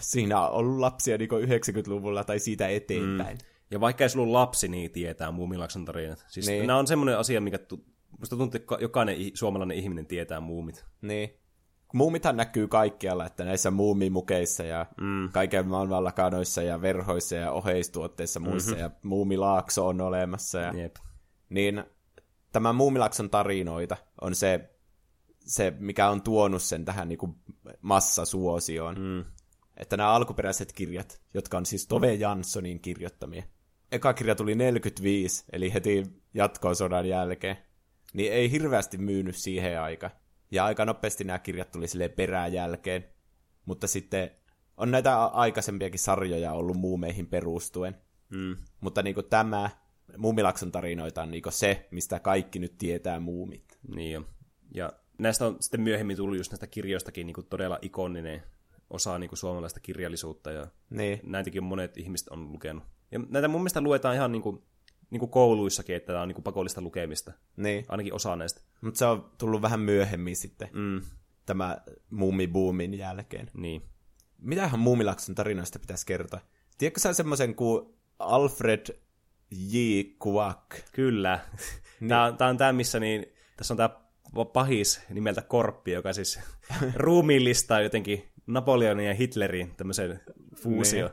siinä on ollut lapsia niin kuin 90-luvulla tai siitä eteenpäin. Mm. Ja vaikka ei ole lapsi, niin tietää Muumilakson tarinat. Siis Niin. nämä on semmoinen asia, mikä tu- musta tuntuu, että jokainen suomalainen ihminen tietää muumit. Niin. Muumithan näkyy kaikkialla, että näissä muumimukeissa ja mm. kaiken maailman lakanoissa ja verhoissa ja oheistuotteissa muissa mm-hmm. ja muumilaakso on olemassa. Ja, Jep. niin tämä Muumilakson tarinoita on se, se, mikä on tuonut sen tähän niin kuin massasuosioon. Mm. Että nämä alkuperäiset kirjat, jotka on siis Tove Janssonin kirjoittamia. Eka kirja tuli 45, eli heti jatkoon sodan jälkeen. Niin ei hirveästi myynyt siihen aikaan. Ja aika nopeasti nämä kirjat tuli silleen perään jälkeen. Mutta sitten on näitä aikaisempiakin sarjoja ollut muumeihin perustuen. Mm. Mutta niin tämä Muumilakson tarinoita on niin se, mistä kaikki nyt tietää muumit. Niin jo. Ja näistä on sitten myöhemmin tullut just näistä kirjoistakin niin kuin todella ikoninen osa niin kuin suomalaista kirjallisuutta, ja Niin, näitäkin monet ihmiset on lukenut. Ja näitä mun mielestä luetaan ihan niin kuin, niin kuin kouluissakin, että tämä on niin kuin pakollista lukemista. niin. Ainakin osa näistä. Mutta se on tullut vähän myöhemmin sitten, Mm, tämä muumiboomin jälkeen. niin. Mitähän Muumilakson tarinoista pitäisi kertoa? Tiedätkö sä semmoisen kuin Alfred J. Quack? Kyllä. Niin. Tämä, on, tämä on tämä, missä niin, tässä on tämä pahis nimeltä Korppi, joka siis ruumiillistaa jotenkin Napoleonin ja Hitlerin tämmöisen fuusio.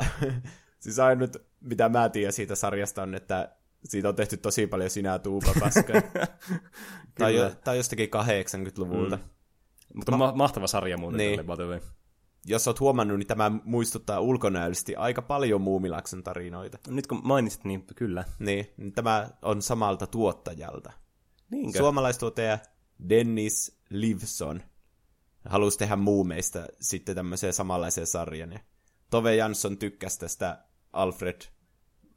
Siis ainut, mitä mä tiedän siitä sarjasta on, että siitä on tehty tosi paljon sinä tuupa paskaa. tai, jo, tai jostakin 80-luvulta. Mm. Mutta ma- mahtava sarja muuten. Niin. Niin. Tälle, Jos oot huomannut, niin tämä muistuttaa ulkonäöllisesti aika paljon Muumilakson tarinoita. Nyt kun mainitsit, niin kyllä. Niin, niin tämä on samalta tuottajalta. Niinkö? Suomalaistuottaja Dennis Livson halusi tehdä muumeista sitten tämmöisen samanlaisen sarjan. Ja Tove Jansson tykkäsi tästä Alfred,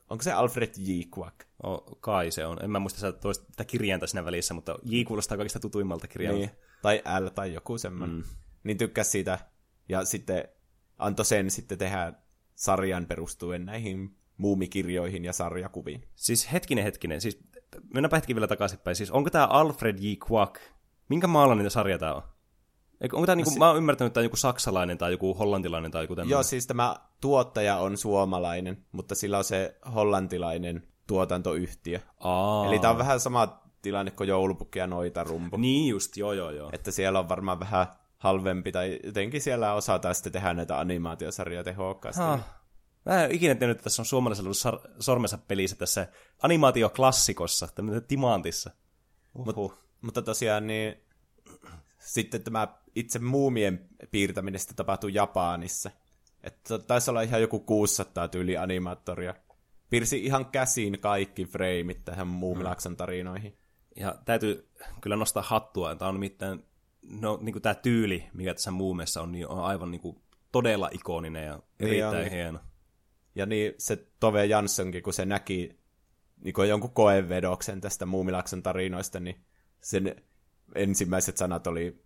onko se Alfred J. Quack? O, kai se on. En mä muista sitä toista sitä kirjainta siinä välissä, mutta J kuulostaa kaikista tutuimmalta kirjalta. Niin, tai L tai joku semmoinen. Mm. Niin tykkäsi siitä ja sitten antoi sen sitten tehdä sarjan perustuen näihin muumikirjoihin ja sarjakuviin. Siis hetkinen, hetkinen. Siis, mennäänpä hetki vielä takaisinpäin. Siis onko tämä Alfred J. Quack? Minkä maalainen sarja tämä on? Eikö, onko tämä, niinku, mä oon ymmärtänyt, että tämä on joku saksalainen tai joku hollantilainen tai joku tämmöinen. Joo, siis tämä tuottaja on suomalainen, mutta sillä on se hollantilainen tuotantoyhtiö. Aa. Eli tämä on vähän sama tilanne kuin joulupukki ja noita rumpu. Niin just, joo joo joo. Että siellä on varmaan vähän halvempi, tai jotenkin siellä osataan sitten tehdä näitä animaatiosarjoja tehokkaasti. Ah. Mä en ikinä tiennyt, että tässä on suomalaisella ollut sar- sormensa pelissä tässä animaatioklassikossa, tämmöisessä timantissa. Mut, mutta tosiaan niin sitten tämä itse muumien piirtäminen sitten tapahtui Japanissa. Että taisi olla ihan joku 600 tyyli animaattoria. Piirsi ihan käsin kaikki freimit tähän Muumilakson tarinoihin. Ja täytyy kyllä nostaa hattua, tämä on nimittäin, no niin kuin tämä tyyli, mikä tässä muumessa on, niin on aivan niin kuin todella ikoninen ja erittäin on. hieno. Ja niin se Tove Janssonkin, kun se näki niin kuin jonkun koevedoksen tästä Muumilakson tarinoista, niin sen ensimmäiset sanat oli,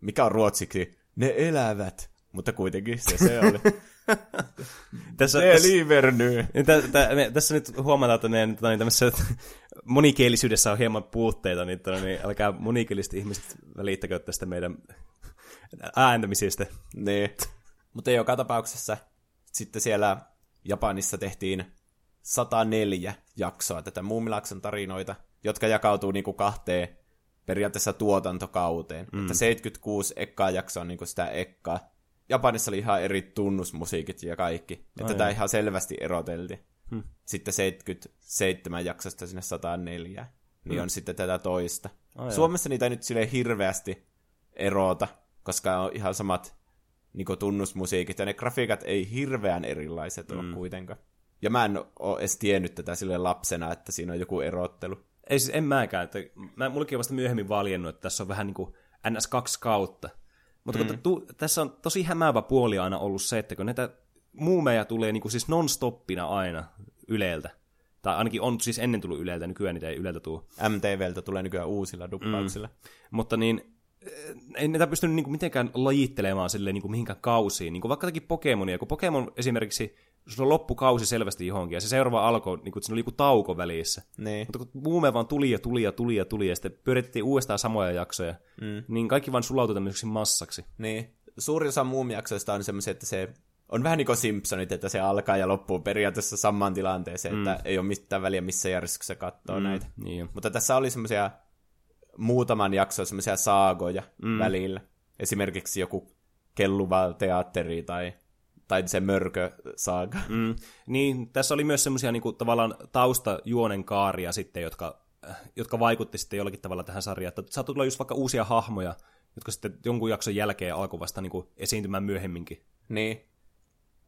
mikä on ruotsiksi, ne elävät. Mutta kuitenkin se se oli. Tässä, Se tässä. Niin tä, tä, me, tässä nyt huomataan, että meidän tota, niin, tämmöisessä monikielisyydessä on hieman puutteita, niin, tota, niin älkää monikieliset ihmiset välittäkö tästä meidän ääntämisistä. Niin. Mutta joka tapauksessa sitten siellä Japanissa tehtiin 104 jaksoa tätä Muumilakson tarinoita, jotka jakautuu niinku kahteen periaatteessa tuotantokauteen. Mm. Että 76 ekkaa jaksoa on niinku sitä ekkaa Japanissa oli ihan eri tunnusmusiikit ja kaikki. Että Ai tätä joo. ihan selvästi eroteltiin. Hmm. Sitten 77 jaksosta sinne 104. Niin Hmm. on sitten tätä toista. Ai joo. Suomessa niitä ei nyt sille hirveästi erota, koska on ihan samat niin tunnusmusiikit, ja ne grafiikat ei hirveän erilaiset Hmm. ole kuitenkaan. Ja mä en ole edes tiennyt tätä sille lapsena, että siinä on joku erottelu. Ei siis en mäkään. Että mä, mullekin on vasta myöhemmin valjennut, että tässä on vähän niin kuin NS2 kautta. Mutta mm. kun tu, tässä on tosi hämäävä puoli aina ollut se, että kun näitä muumeja tulee niin kuin siis non-stoppina aina Yleltä. Tai ainakin on siis ennen tullut Yleltä, nykyään niitä ei Yleltä tule. MTVltä tulee nykyään uusilla duppauksilla. Mm. Mutta niin, ei näitä pystynyt niinku mitenkään lajittelemaan silleen niinku mihinkään kausiin. Niinku vaikka jotakin Pokemonia, kun Pokemon esimerkiksi, sulla on loppukausi selvästi johonkin, ja se seuraava alkoi, niinku, että siinä oli joku tauko välissä. Niin. Mutta kun muume vaan tuli ja tuli ja tuli ja tuli, ja sitten pyöritettiin uudestaan samoja jaksoja, mm. niin kaikki vaan sulautui tämmöiseksi massaksi. Niin. Suuri osa muumijaksoista on semmoisia, että se on vähän niin kuin Simpsonit, että se alkaa ja loppuu periaatteessa samaan tilanteeseen, mm. että ei ole mitään väliä, missä järjestyksessä katsoo mm. näitä. Niin. Mutta tässä oli semmoisia muutaman jakson semmoisia saagoja mm. välillä. Esimerkiksi joku kelluva teatteri tai, tai se mörkö saaga. Mm. Niin, tässä oli myös semmoisia niinku, tavallaan taustajuonen kaaria sitten, jotka, äh, jotka vaikutti sitten jollakin tavalla tähän sarjaan. Että saattoi tulla just vaikka uusia hahmoja, jotka sitten jonkun jakson jälkeen alkoi vasta niinku, esiintymään myöhemminkin. Niin.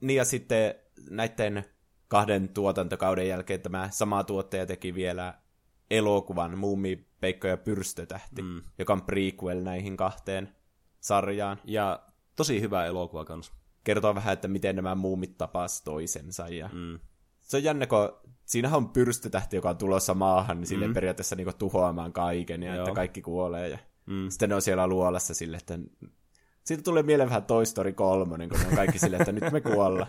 Niin ja sitten näiden kahden tuotantokauden jälkeen tämä sama tuottaja teki vielä elokuvan Muumi, Peikko ja Pyrstötähti, mm. joka on prequel näihin kahteen sarjaan. Ja tosi hyvä elokuva kanssa. Kertoo vähän, että miten nämä muumit tapas toisensa. Ja... Mm. Se on jännä, kun siinähän on pyrstötähti, joka on tulossa maahan, niin sille mm. periaatteessa niin tuhoamaan kaiken, ja Joo. että kaikki kuolee. Ja mm. sitten ne on siellä luolassa sille, että siitä tulee mieleen vähän Toy Story 3, kun ne on kaikki silleen, että nyt me kuolla.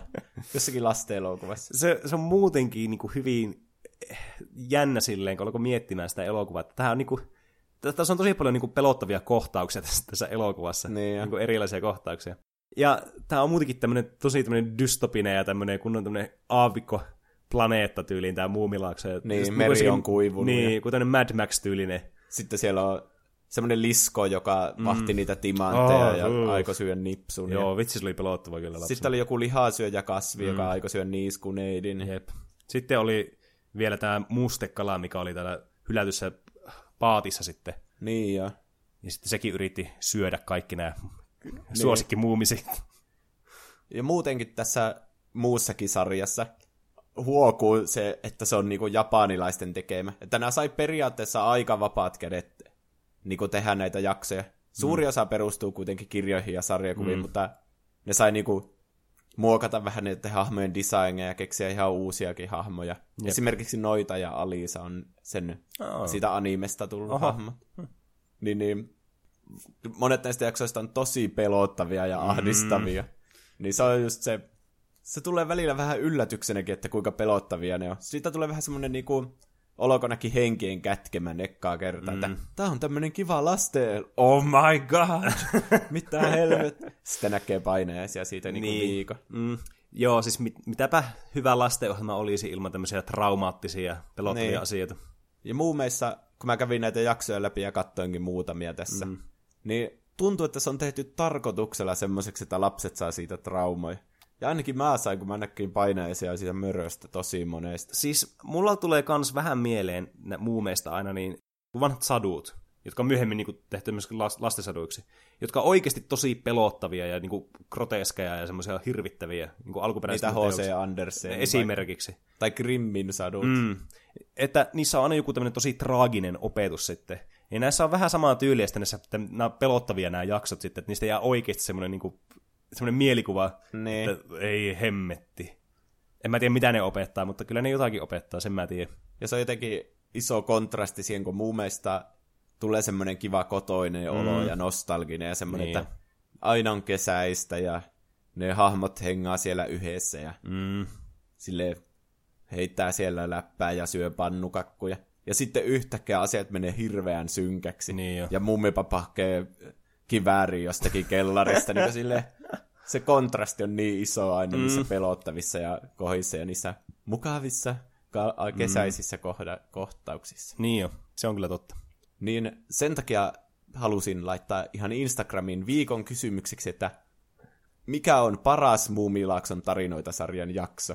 Jossakin lasten elokuvassa. Se, se on muutenkin niinku hyvin eh, jännä silleen, kun alkoi miettimään sitä elokuvaa. Että Tämähän on niinku, tä- tässä on tosi paljon niinku pelottavia kohtauksia tässä, tässä elokuvassa. Niin jo. niinku erilaisia kohtauksia. Ja tämä on muutenkin tämmönen, tosi tämmöinen dystopinen ja tämmöinen kunnon tämmöinen aavikko planeetta tyyliin tämä muumilaakso. Ja Niin, just meri jossakin- on kuivunut Niin, ja- kuin tämmöinen Mad Max-tyylinen. Sitten siellä on semmoinen lisko, joka vahti niitä timantteja Oh, ja uh. aikoi syödä nipsun. Ja Joo, vitsi se oli pelottava kyllä lapsena. sitten oli joku lihasyöjä kasvi, joka aikoi syödä niiskuneidin. Jep. Sitten oli vielä tämä mustekala, mikä oli täällä hylätyssä paatissa sitten. Niin jo. Ja sitten sekin yritti syödä kaikki nämä Niin. suosikkimuumisit. Ja muutenkin tässä muussakin sarjassa huokuu se, että se on niinku japanilaisten tekemä. Että nämä sai periaatteessa aika vapaat kädet niinku tehdä näitä jaksoja. Suuri mm. osa perustuu kuitenkin kirjoihin ja sarjakuviin, mm. mutta ne sai niinku muokata vähän niiden hahmojen designeja ja keksiä ihan uusiakin hahmoja. Jep. Esimerkiksi Noita ja Alisa on sen Aa. siitä animesta tullut Oho. hahmot. Niin, niin monet näistä jaksoista on tosi pelottavia ja ahdistavia. Niin se on just se, se tulee välillä vähän yllätyksenäkin, että kuinka pelottavia ne on. Siitä tulee vähän semmoinen niinku olokonakin henkien kätkemä nekkaa kertaa, mm. että tää on tämmönen kiva lasten, oh my god, mitä helvet. Sitten näkee painajaisia siitä niinku Niin. viikon. Mm. Joo, siis mit, mitäpä hyvä lastenohjelma olisi ilman tämmöisiä traumaattisia, pelottavia Niin. asioita. Ja muumeissa, kun mä kävin näitä jaksoja läpi ja katsoinkin muutamia tässä, mm. Niin tuntuu, että se on tehty tarkoituksella semmoiseksi, että lapset saa siitä traumoja. Ja ainakin mä sain, kun mä näkin painajaisia siitä möröstä tosi monesta. Siis mulla tulee kans vähän mieleen nä- muumeista aina niin vanhat sadut, jotka on myöhemmin niin tehty myös las- lastensaduiksi, jotka on oikeasti tosi pelottavia ja niin kuin groteskeja ja semmoisia hirvittäviä niin alkuperäisiä Niitä H.C. Andersen. Esimerkiksi. Tai, tai Grimmin sadut. Mm. Että niissä on aina joku tämmöinen tosi traaginen opetus sitten. Ja näissä on vähän samaa tyyliä sitten näissä, että nämä on pelottavia nämä jaksot sitten, että niistä jää oikeasti semmoinen, niin kuin, semmoinen mielikuva, Niin. että ei hemmetti. En mä tiedä, mitä ne opettaa, mutta kyllä ne jotakin opettaa, sen mä tiedän. Ja se on jotenkin iso kontrasti siihen, kun muumeista tulee semmoinen kiva kotoinen olo ja nostalginen ja semmoinen, Niin. että aina on kesäistä ja ne hahmot hengaa siellä yhdessä ja Mm. sille heittää siellä läppää ja syö pannukakkuja. Ja sitten yhtäkkiä asiat menee hirveän synkäksi. Niin jo. ja mummipa hakee kivääri jostakin kellarista. niin sille, se kontrasti on niin iso aina niissä Mm. pelottavissa ja kohissa ja niissä mukavissa ka- kesäisissä kohda- kohtauksissa. Niin jo, se on kyllä totta. Niin sen takia halusin laittaa ihan Instagramin viikon kysymykseksi, että mikä on paras Muumilaakson tarinoita sarjan jakso?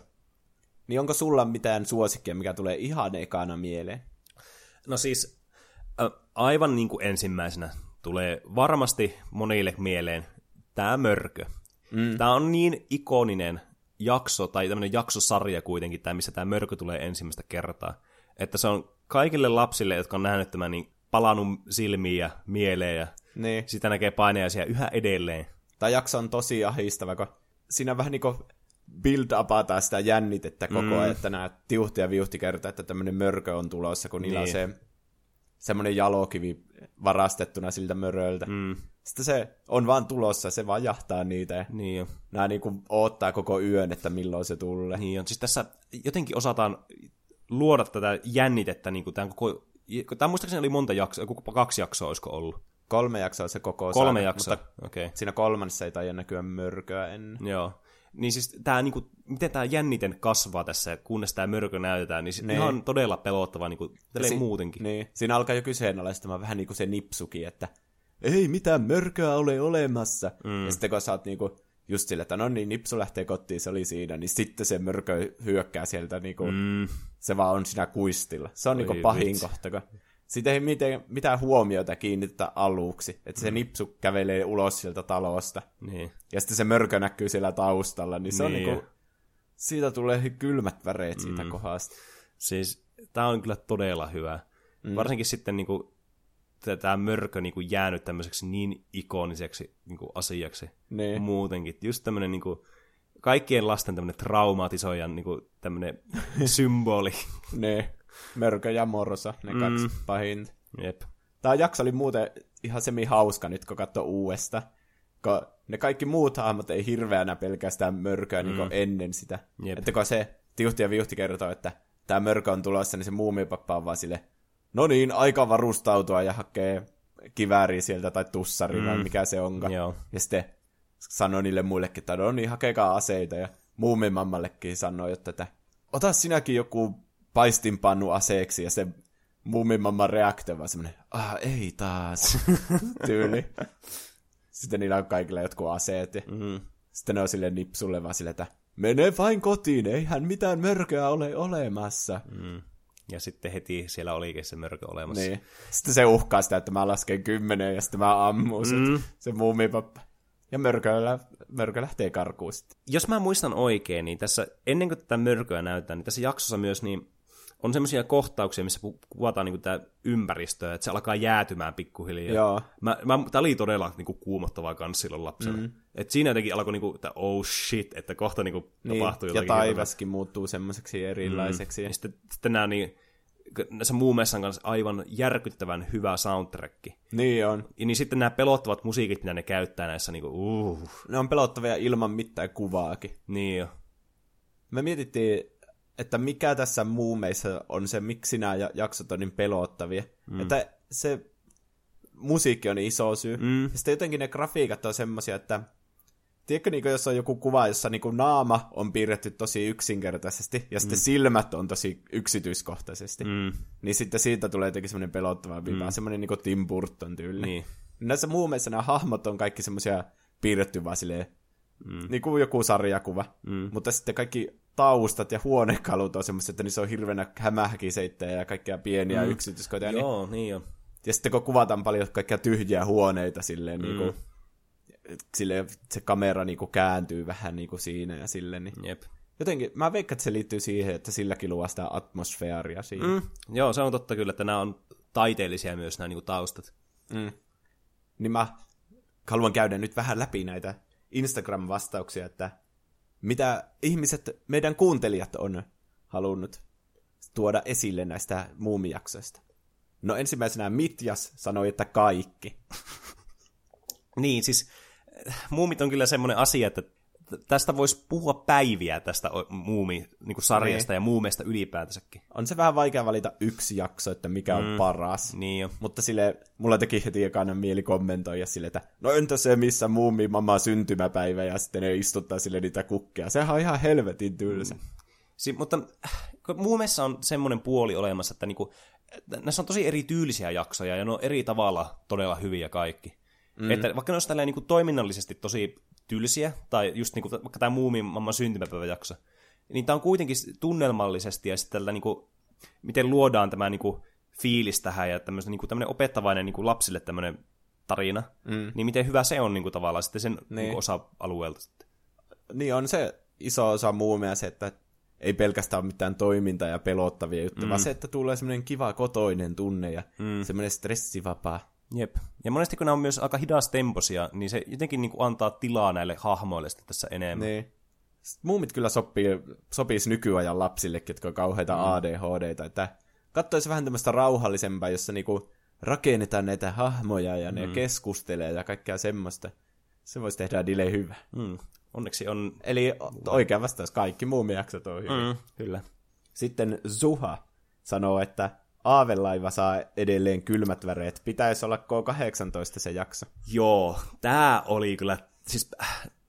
Niin onko sulla mitään suosikkia, mikä tulee ihan ekana mieleen? No siis aivan niin kuin ensimmäisenä tulee varmasti monille mieleen tämä mörkö. Mm. Tämä on niin ikoninen jakso, tai tämmöinen jaksosarja kuitenkin, tämä, missä tämä mörkö tulee ensimmäistä kertaa. Että se on kaikille lapsille, jotka on nähnyt tämän, niin palannut silmiin ja mieleen, ja Niin. sitä näkee paineaisia yhä edelleen. Tämä jakso on tosi ahistava, kun siinä vähän niin kuin build upataan sitä jännitettä koko Mm. ajan, että nämä tiuhti ja viuhti kertoo, että tämmöinen mörkö on tulossa, kun niillä Niin. on se semmoinen jalokivi varastettuna siltä möröltä. Mm, Sitten se on vaan tulossa, se vaan jahtaa niitä niin jo. nämä niinku oottaa koko yön, että milloin se tulee. Niin on. Siis tässä jotenkin osataan luoda tätä jännitettä, niin kuin tämän koko... Tämä muistaakseni oli monta jaksoa, kaksi jaksoa olisiko ollut? Kolme jaksoa se koko Kolme sarja, jaksoa, okei. Okay. siinä kolmannessa ei taida näkyä mörköä ennen. Joo. Niin siis tää, niinku, miten tämä jänniten kasvaa tässä, kunnes tämä mörkö näytetään, niin, niin. Ihan todella pelottava niinku, Si- muutenkin. Niin. Siinä alkaa jo kyseenalaistamaan vähän niin kuin se nipsuki, että ei mitään mörköä ole olemassa. Mm. Ja sitten kun sä oot niinku just sille, että no niin, nipsu lähtee kotiin, se oli siinä, niin sitten se mörkö hyökkää sieltä, niinku, mm. se vaan on siinä kuistilla. Se on niinku Oi pahin vitsi. kohta, kun siitä ei miten, mitään huomiota kiinnitetä aluksi. Että se nipsu kävelee ulos sieltä talosta. Niin. Ja sitten se mörkö näkyy siellä taustalla, niin se on Niin. niinku, siitä tulee kylmät väreet siitä mm. kohdasta. Siis tämä on kyllä todella hyvä. Mm. Varsinkin sitten niinku, tämä mörkö niinku, jäänyt tämmöiseksi niin ikoniseksi niinku, asiaksi Niin. muutenkin. Just tämmöinen niinku, kaikkien lasten tämmöinen traumatisoijan niinku, tämmöinen symboli. Ne, Mörkö ja Morsa, ne mm. kaksi pahinta. Jep. Tämä jakso oli muuten ihan semi hauska nyt, kun katsoo uudesta. Kun ne kaikki muut hahmot ei hirveänä pelkästään mörköä mm. niin ennen sitä. Jep. Että kun se Tiuhti ja Viuhti kertoo, että tämä mörkö on tulossa, niin se muumipappa on vaan sille, no niin, aika varustautua ja hakee kivääriä sieltä tai tussari mm. vai mikä se onkaan. Joo. Ja sitten sanoi niille muillekin, että no niin, hakekaa aseita. Ja muumimammallekin sanoi, että, että ota sinäkin joku paistinpannu aseeksi. Ja se muumimamman reaktio vaan semmoinen, ah, ei taas, tyyli. Sitten niillä on kaikilla jotkut aseet. Ja Mm. sitten ne on sille nipsulle vaan sille, että mene vain kotiin, eihän mitään mörköä ole olemassa. Mm. Ja sitten heti siellä olikin se mörkö olemassa. Niin. Sitten se uhkaa sitä, että mä lasken kymmenen ja sitten mä ammun mm. se, muumipappa. Ja mörkö, lä- mörkö lähtee karkuun sitten. Jos mä muistan oikein, niin tässä, ennen kuin tätä mörköä näytetään, niin tässä jaksossa myös niin on semmoisia kohtauksia, missä kuvataan niin tämä ympäristöä, että se alkaa jäätymään pikkuhiljaa. Joo. Mä, mä, tämä oli todella niin kuin, kuumottavaa kans silloin lapsena. Mm. Et siinä jotenkin alkoi, niin kuin, että oh shit, että kohta niin kuin, Niin, tapahtuu ja jotakin. taivaskin muuttuu semmoiseksi erilaiseksi. Ja Mm. sitten, sitten nämä niin, näissä muumeissa on kanssa aivan järkyttävän hyvä soundtrack. Niin on. Ja niin sitten nämä pelottavat musiikit, mitä ne käyttää näissä, niin kuin, uh, Ne on pelottavia ilman mitään kuvaakin. niin jo. Me mietittiin, että mikä tässä muumeissa on se, miksi nämä ja- jaksot on niin pelottavia. Mm. Että se musiikki on iso syy. Mm. Ja sitten jotenkin ne grafiikat on semmosia, että tiedätkö, niin jos on joku kuva, jossa niin naama on piirretty tosi yksinkertaisesti, ja sitten silmät on tosi yksityiskohtaisesti, Mm. niin sitten siitä tulee jotenkin semmoinen pelottava viba, mm. semmoinen niin Tim Burton tyyli. Niin. Näissä muumeissa nämä hahmot on kaikki semmoisia piirretty vaan silleen, mm. niin kuin joku sarjakuva. Mm. Mutta sitten kaikki taustat ja huonekalut on semmoisia, että niissä on hirveänä hämähäkiseittejä ja kaikkia pieniä mm. yksityiskohtia. Niin, Joo, niin jo. ja sitten kun kuvataan paljon kaikkia tyhjiä huoneita silleen, mm. niin kuin, silleen se kamera niin kuin kääntyy vähän niin kuin siinä ja silleen. Niin. Jep. Jotenkin, mä veikkaan, että se liittyy siihen, että silläkin luo sitä atmosfääriä siinä. Mm. Joo, se on totta kyllä, että nämä on taiteellisia myös nämä niin kuin taustat. Mm. Niin mä haluan käydä nyt vähän läpi näitä Instagram-vastauksia, että mitä ihmiset, meidän kuuntelijat on halunnut tuoda esille näistä muumijaksoista. No ensimmäisenä Mitjas sanoi, että kaikki. Niin, siis äh, muumit on kyllä semmoinen asia, että tästä voisi puhua päiviä tästä o- muumi-sarjasta Niin. ja muumeista ylipäätänsäkin. On se vähän vaikea valita yksi jakso, että mikä on paras. Niin jo. Mutta sille, mulla teki heti ekana mieli kommentoida sille, että no entä se, missä muumi mamma syntymäpäivä ja sitten ne istuttaa sille niitä kukkia. Sehän on ihan helvetin tylsä. Mm. Si- mutta äh, kun muumeissa on semmoinen puoli olemassa, että niinku, näissä on tosi eri tyylisiä jaksoja ja ne on eri tavalla todella hyviä kaikki. Mm. Että vaikka ne olisi niin kuin toiminnallisesti tosi tylsiä, tai just niin kuin, vaikka tämä Muumin mamman syntymäpäiväjakso, niin tämä on kuitenkin tunnelmallisesti ja sitten tällä niin kuin, miten luodaan tämä niin kuin, fiilis tähän ja tämmöinen, niin kuin, opettavainen niin kuin lapsille tämmöinen tarina, mm. niin miten hyvä se on niin kuin, tavallaan sitten sen niin. Niin kuin, osa-alueelta. Sitten. Niin on se iso osa muumia se, että ei pelkästään mitään toimintaa ja pelottavia juttuja, mm. vaan se, että tulee semmoinen kiva kotoinen tunne ja mm. semmoinen stressivapaa. Jep. Ja monesti kun ne on myös aika hidas temposia, niin se jotenkin niin kuin antaa tilaa näille hahmoille sitten tässä enemmän. Niin. Muumit kyllä sopii, sopisi nykyajan lapsille, jotka on kauheita mm. ADHDta, että katsoisi vähän tämmöistä rauhallisempaa, jossa niinku rakennetaan näitä hahmoja ja ne mm. keskustelee ja kaikkea semmoista. Se voisi tehdä Dile hyvä. Mm. Onneksi on... Eli oikea vastaus, kaikki muumijaksot on hyvä. Mm, kyllä. Sitten Zuha sanoo, että Aavelaiva saa edelleen kylmät väreet. Pitäisi olla K18 se jakso. Joo, tää oli kyllä, siis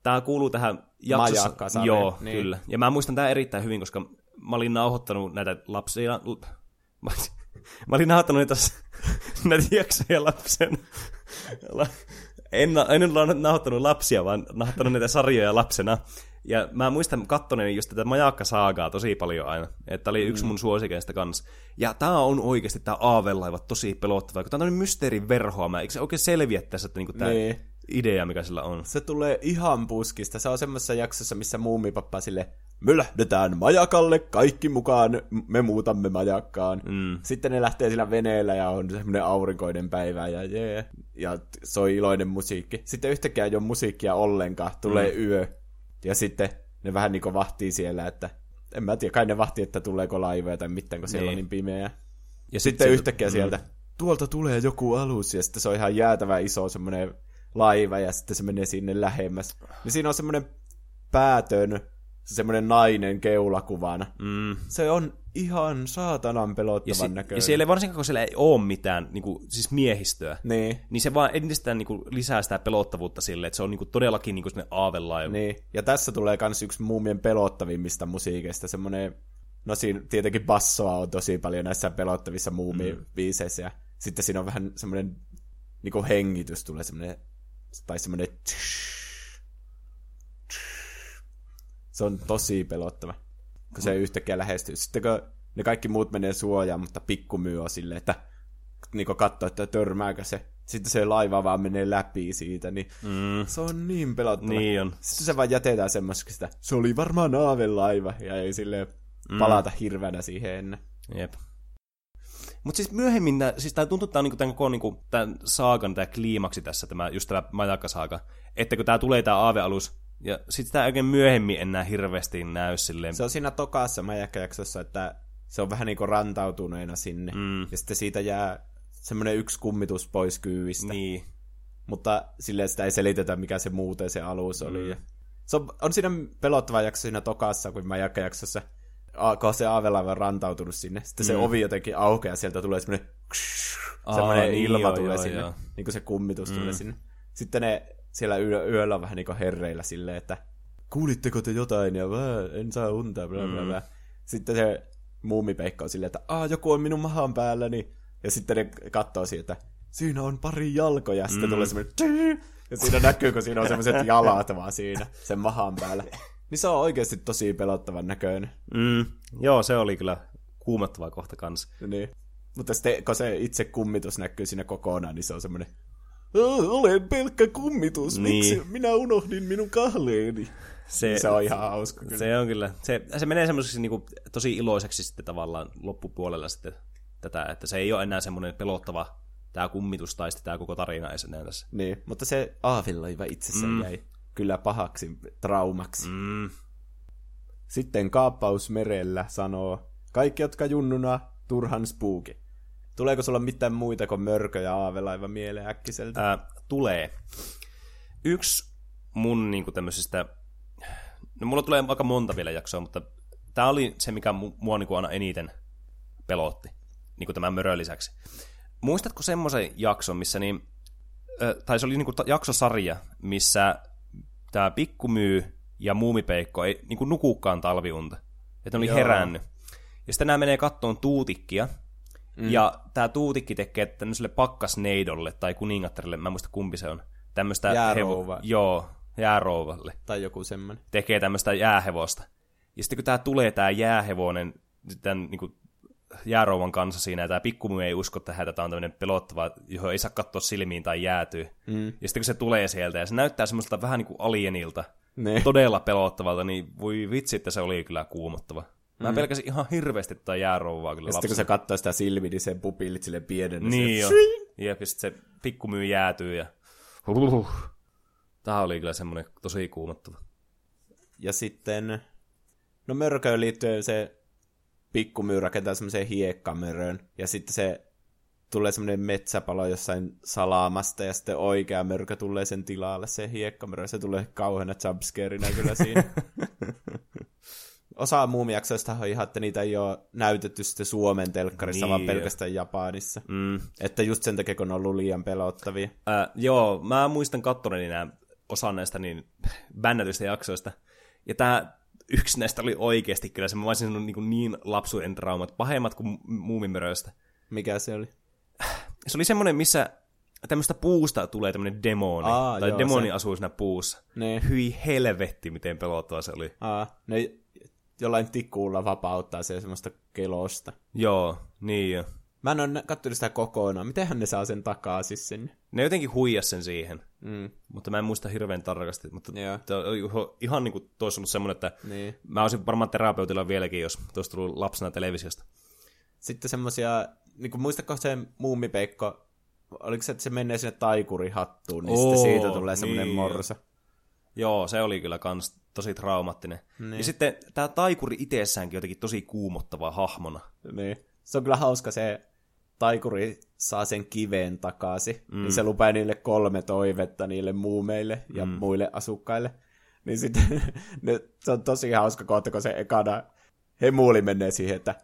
tää kuuluu tähän jaksossa. Joo, niin. kyllä. Ja mä muistan tää erittäin hyvin, koska mä olin nauhoittanut näitä lapsia, mä, mä olin nauhoittanut näitä, näitä jaksoja lapsena. En, en ole nauhoittanut lapsia, vaan nauhoittanut näitä sarjoja lapsena. Ja mä muistan kattoneeni just tätä Majakka-saagaa tosi paljon aina. Että oli yksi mun suosikeista kanssa. Ja tää on oikeasti tää aavelaiva tosi pelottava. Kun tää on mysteerin verhoama. Eikö se oikein selviä tässä, että niinku tää Niin. idea, mikä sillä on? Se tulee ihan puskista. Se on semmoisessa jaksossa, missä muumipappa sille me lähdetään majakalle, kaikki mukaan, me muutamme majakkaan. Mm. Sitten ne lähtee sillä veneellä ja on semmoinen aurinkoinen päivä ja jee. Ja soi iloinen musiikki. Sitten yhtäkkiä ei ole musiikkia ollenkaan, tulee mm. yö. Ja sitten ne vähän niinku vahtii siellä, että en mä tiedä, kai ne vahtii, että tuleeko laivoja tai mitään, kun siellä Niin. on niin pimeää. Ja Ja sit sitten sieltä- yhtäkkiä mm. sieltä, tuolta tulee joku alus, ja sitten se on ihan jäätävä iso semmoinen laiva, ja sitten se menee sinne lähemmäs. Niin siinä on semmoinen päätön, semmoinen nainen keulakuvana. Mm. Se on ihan saatanan Ja, pelottavan si- näköinen. ja siellä ei varsinkaan, kun siellä ei ole mitään, niin kuin, siis miehistöä, Niin, niin se vaan entistään niin kuin, lisää sitä pelottavuutta sille, että se on niin kuin, todellakin niin kuin, semmoinen aavelaiva. niin. Ja tässä tulee myös yksi muumien pelottavimmista musiikeista, semmoinen, no siinä tietenkin bassoa on tosi paljon näissä pelottavissa muumibiiseissä, ja sitten siinä on vähän semmoinen niinku hengitys tulee semmoinen, tai semmoinen se on tosi pelottava, kun se yhtäkkiä lähestyy. Sitten kun ne kaikki muut menee suojaan, mutta pikkumyy on silleen, että niinku katsoo, että törmääkö se. Sitten se laiva vaan menee läpi siitä, niin mm. se on niin pelottava. Niin on. Sitten se vaan jätetään semmoiseksi, että se oli varmaan aavelaiva, ja ei silleen palata hirveänä siihen ennen. Jep. Mutta siis myöhemmin, nää, siis tää tuntuu, että tää on niinku tämän koko niinku, tämän saagan, tämä kliimaksi tässä, tämä, just tämä Majakka-saaga. Että kun tää tulee tää aavealus, ja sit sitä oikein myöhemmin enää hirveästi näy silleen. Se on siinä tokassa majakkajaksossa, että se on vähän niin kuin rantautuneena sinne. Mm. Ja sitten siitä jää semmoinen yksi kummitus pois kyyvistä. Niin. Mutta silleen sitä ei selitetä, mikä se muuten se alus oli. Ja Se on, on siinä pelottava jakso siinä tokassa, kuin majakkajaksossa. Kun se aavelaiva on rantautunut sinne. Sitten se ovi jotenkin aukeaa ja sieltä tulee semmoinen Aa, semmoinen niin, ilma joo, tulee joo, sinne. joo. Niin kuin se kummitus tulee sinne. Sitten ne siellä yö, yöllä on vähän niin kuin herreillä silleen, että kuulitteko te jotain ja mä en saa unta, bla bla bla. Sitten se muumipeikka on silleen, että Aa, joku on minun mahan päälläni. Ja sitten ne katsoo siitä, että siinä on pari jalkoja. Sitten tulee semmoinen ja siinä näkyy, kun siinä on semmoiset jalat vaan siinä, sen mahan päällä. Niin se on oikeasti tosi pelottavan näköinen. Mm. Joo, se oli kyllä kuumottava kohta kanssa. Niin. Mutta sitten, kun se itse kummitus näkyy siinä kokonaan, niin se on semmoinen, "Aa, olen pelkkä kummitus, Niin. miksi minä unohdin minun kahleeni? Se, Se on ihan hauska kyllä. Se on kyllä. Se, se menee semmoiseksi niinku, tosi iloiseksi sitten tavallaan loppupuolella sitten tätä, että se ei ole enää semmoinen pelottava tämä kummitus tai sitten tämä koko tarina ei enää tässä. Niin, mutta se aavilaiva itsessään mm. jäi kyllä pahaksi traumaksi. Mm. Sitten kaappaus merellä sanoo, kaikki jotka junnuna, turhan spooki. Tuleeko sulla mitään muita kuin mörkö ja aavelaiva mieleen äkkiseltä? Ää, tulee. Yksi mun niinku tämmöisistä, no mulla tulee aika monta vielä jaksoa, mutta tämä oli se, mikä mu- mua niinku aina eniten pelotti, niinku tämän mörön lisäksi. Muistatko semmoisen jakson, missä niin, ö, tai se oli niinku ta- jaksosarja, missä tämä pikkumyy ja muumipeikko ei niinku nukukaan talviunta. Että ne oli Joo. herännyt. Ja sitten nämä menee kattoon tuutikkia, mm. ja tämä tuutikki tekee tämmöiselle pakkasneidolle tai kuningattarille, mä en muista kumpi se on, tämmöistä... Jäärouva. Joo, jäärouvalle. Tai joku semmoinen. Tekee tämmöistä jäähevosta. Ja sitten kun tää tulee tää jäähevonen tämän niin kuin, jäärouvan kanssa siinä, ja tämä pikkumu ei usko tähän, että tämä on tämmöinen pelottava, johon ei saa katsoa silmiin tai jäätyy. Mm. Ja sitten kun se tulee sieltä, ja se näyttää semmoista vähän niin kuin alienilta, Ne. todella pelottavalta, niin voi vitsi, että se oli kyllä kuumottava. Mä pelkäsin ihan hirveästi tätä jäärouvaa kyllä sitten kun se katsoo sitä silmiä, niin sen pupillit sille pienenä. Niin se- jo. Jep, ja sitten se pikkumyy jäätyy ja... Huh. Tämä oli kyllä semmoinen tosi kuumottava. Ja sitten, no mörköön liittyen se pikkumyy rakentaa semmoiseen hiekkamörön, ja sitten se tulee semmoinen metsäpalo jossain salamasta, ja sitten oikea mörkö tulee sen tilalle, se hiekkamörö, se tulee kauheana jumpscarina kyllä siinä. Osa muumijaksoista on ihan, että niitä ei ole näytetty sitten Suomen telkkarissa, Niin vaan pelkästään Japanissa. Mm. Että just sen takia, kun ne on ollut liian pelottavia. Äh, joo, mä muistan kattoneeni nämä osan näistä niin bännätyistä jaksoista. Ja tämä yksi näistä oli oikeasti kyllä se, mä olisin sanonut niin, niin lapsuuden traumat, pahemmat kuin mu- muumimöröistä. Mikä se oli? Se oli semmoinen, missä tämmöistä puusta tulee tämmöinen demoni, Aa, tai joo, demoni se- asuu siinä puussa. Ne, Hyi helvetti, miten pelottava se oli. aa, ne jollain tikulla vapauttaa se semmoista kelosta. Joo, niin jo. Mä en ole katsonut sitä kokonaan. Mitenhän ne saa sen takaisin sinne? Ne jotenkin huijas sen siihen, Mm, mutta mä en muista hirveän tarkasti. Mutta Joo. iho- ihan niin kuin tuossa ollut semmoinen, että niin. mä olisin varmaan terapeutilla vieläkin, jos tuossa tullut lapsena televisiosta. Sitten semmosia, niin kuin muistatko se muumipeikko, oliko se, että se menee sinne taikurihattuun, niin Oo, sitten siitä tulee semmoinen niin. morsa. Joo, se oli kyllä kans tosi traumaattinen. Niin. Ja sitten tämä taikuri itsessäänkin jotenkin tosi kuumottava hahmona. Niin. Se on kyllä hauska se taikuri saa sen kiveen takaisin, mm. niin se lupaa niille kolme toivetta niille muumeille ja mm. muille asukkaille. Niin sitten ne, se on tosi hauska kohta, kun se ekana hemuuli menee siihen, että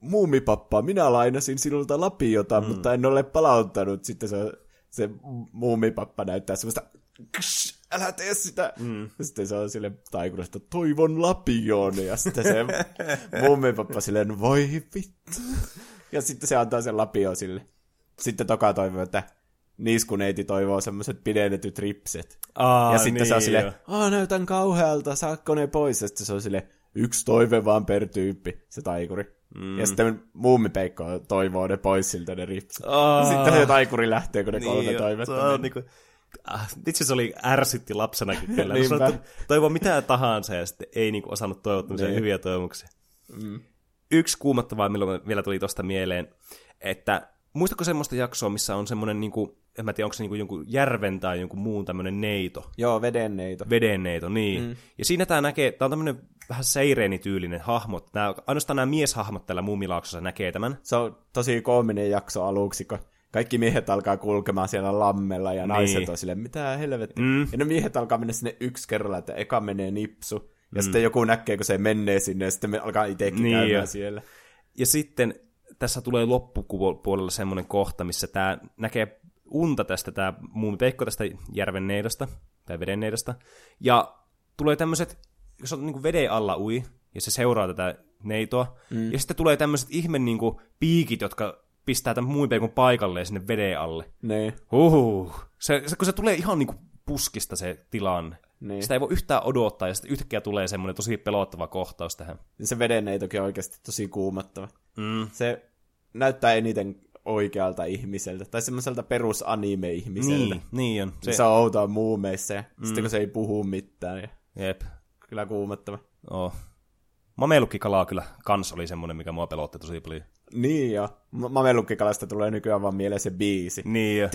muumipappa, minä lainasin sinulta lapiota, mm. mutta en ole palauttanut. Sitten se, se muumipappa näyttää semmoista, "Ksh, älä tee sitä. Mm. Sitten se on sille taikurasta, toivon lapioon. Ja sitten se muumipappa silleen, voi vittu. Ja sitten se antaa sen lapio sille. Sitten toka toivoo, että niiskuneiti toivoo semmoiset pidennetyt ripset. Aa, ja sitten se on niin silleen, jo. Aa, näytän kauhealta, saakko ne pois? Ja sitten se on silleen, yksi toive vaan per tyyppi, se taikuri. Mm. Ja sitten muumipeikko toivoo ne pois siltä ne ripset. Aa. Sitten se taikuri lähtee, kun ne kolme jo, toivetta se on meni. niinku, ah, itse se oli ärsytti lapsenakin kyllä. Niinpä. Toivoa mitä tahansa ja sitten ei niinku osannut toivoa tämmöisiä Niin. hyviä toivomuksia. Mm. Yksi kuumottavaa, milloin vielä tuli tosta mieleen, että muistatko semmoista jaksoa, missä on semmoinen, niinku, en mä tiedä, onko se niinku jonkun järven tai jonkun muun tämmöinen neito, Joo, vedenneito. vedenneito, niin. Mm. Ja siinä tämä näkee, tämä on tämmöinen vähän seireenityylinen hahmo. Nämä, ainoastaan nämä mieshahmot tällä muumilaaksossa näkee tämän. Se on tosi koominen jakso aluksi, kun kaikki miehet alkaa kulkemaan siellä lammella ja naiset Niin. on silleen, mitä helvettiä. Mm. Ja ne miehet alkaa mennä sinne yksi kerralla, että eka menee nipsu. Ja sitten joku näkee, kun se menee sinne, ja sitten me alkaa itsekin Niin käymään jo. siellä. Ja sitten tässä tulee loppupuolella semmoinen kohta, missä tämä näkee unta tästä, tämä muun peikko tästä järven neidosta, tai veden neidosta. Ja tulee tämmöiset, jos on niin veden alla ui, ja se seuraa tätä neitoa, mm. ja sitten tulee tämmöiset ihme niin kuin, piikit, jotka pistää tämän muun peikon paikalleen sinne veden alle. Niin. Huhhuh. Se, se, kun se tulee ihan niin kuin puskista se tilanne. Niin. Sitä ei voi yhtään odottaa, ja sitten yhtäkkiä tulee semmoinen tosi pelottava kohtaus tähän. Ja se vedenneitokin on oikeasti tosi kuumottava. Mm. Se näyttää eniten oikealta ihmiseltä, tai semmoiselta perusanime-ihmiseltä. Niin, niin on. Se, se on outoa muumeissa, ja mm. sitten kun se ei puhu mitään, ja Jep. kyllä kuumottava. Oh. Mamelukkikalaa kyllä kans oli semmonen, mikä mua pelotti tosi paljon. Niin jo. Ma- Mamelukkikalasta tulee nykyään vaan mieleen se biisi. Niin jo.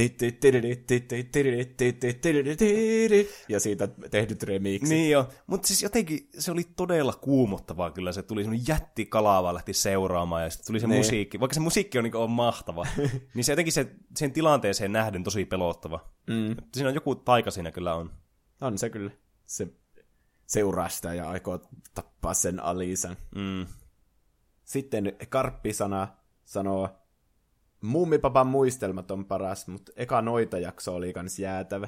Ja siitä tehdyt remixit. Niin jo. Mutta siis jotenkin se oli todella kuumottavaa kyllä. Se tuli semmoinen jättikalaa vaan lähti seuraamaan ja sitten tuli se Niin. musiikki. Vaikka se musiikki on, niin on mahtava, niin se jotenkin se, sen tilanteeseen nähden tosi pelottava. Mm. Siinä on joku taika siinä kyllä on. On se kyllä. Se seuraa sitä ja aikoo tappaa sen Alisan. Mm. Sitten Karppisana sanoo, Mummipapan muistelmat on paras, mutta eka noita jakso oli kans jäätävä.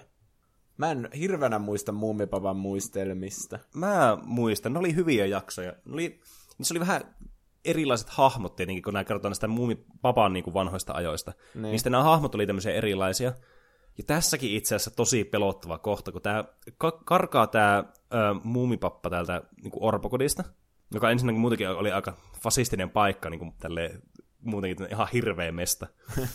Mä en hirveänä muista Mummipapan muistelmista. Mä muistan, ne oli hyviä jaksoja. Ne oli, niissä oli vähän erilaiset hahmot tietenkin, kun nämä kerrotaan näistä muumipapan niin kuin vanhoista ajoista. Niin. niin sitten nämä hahmot oli tämmöisiä erilaisia. Ja tässäkin itse asiassa tosi pelottava kohta, kun tämä ka- karkaa tämä muumipappa täältä niin kuin orpokodista, joka ensinnäkin muutenkin oli aika fasistinen paikka, niin kuin tälle muutenkin ihan hirveä mesta.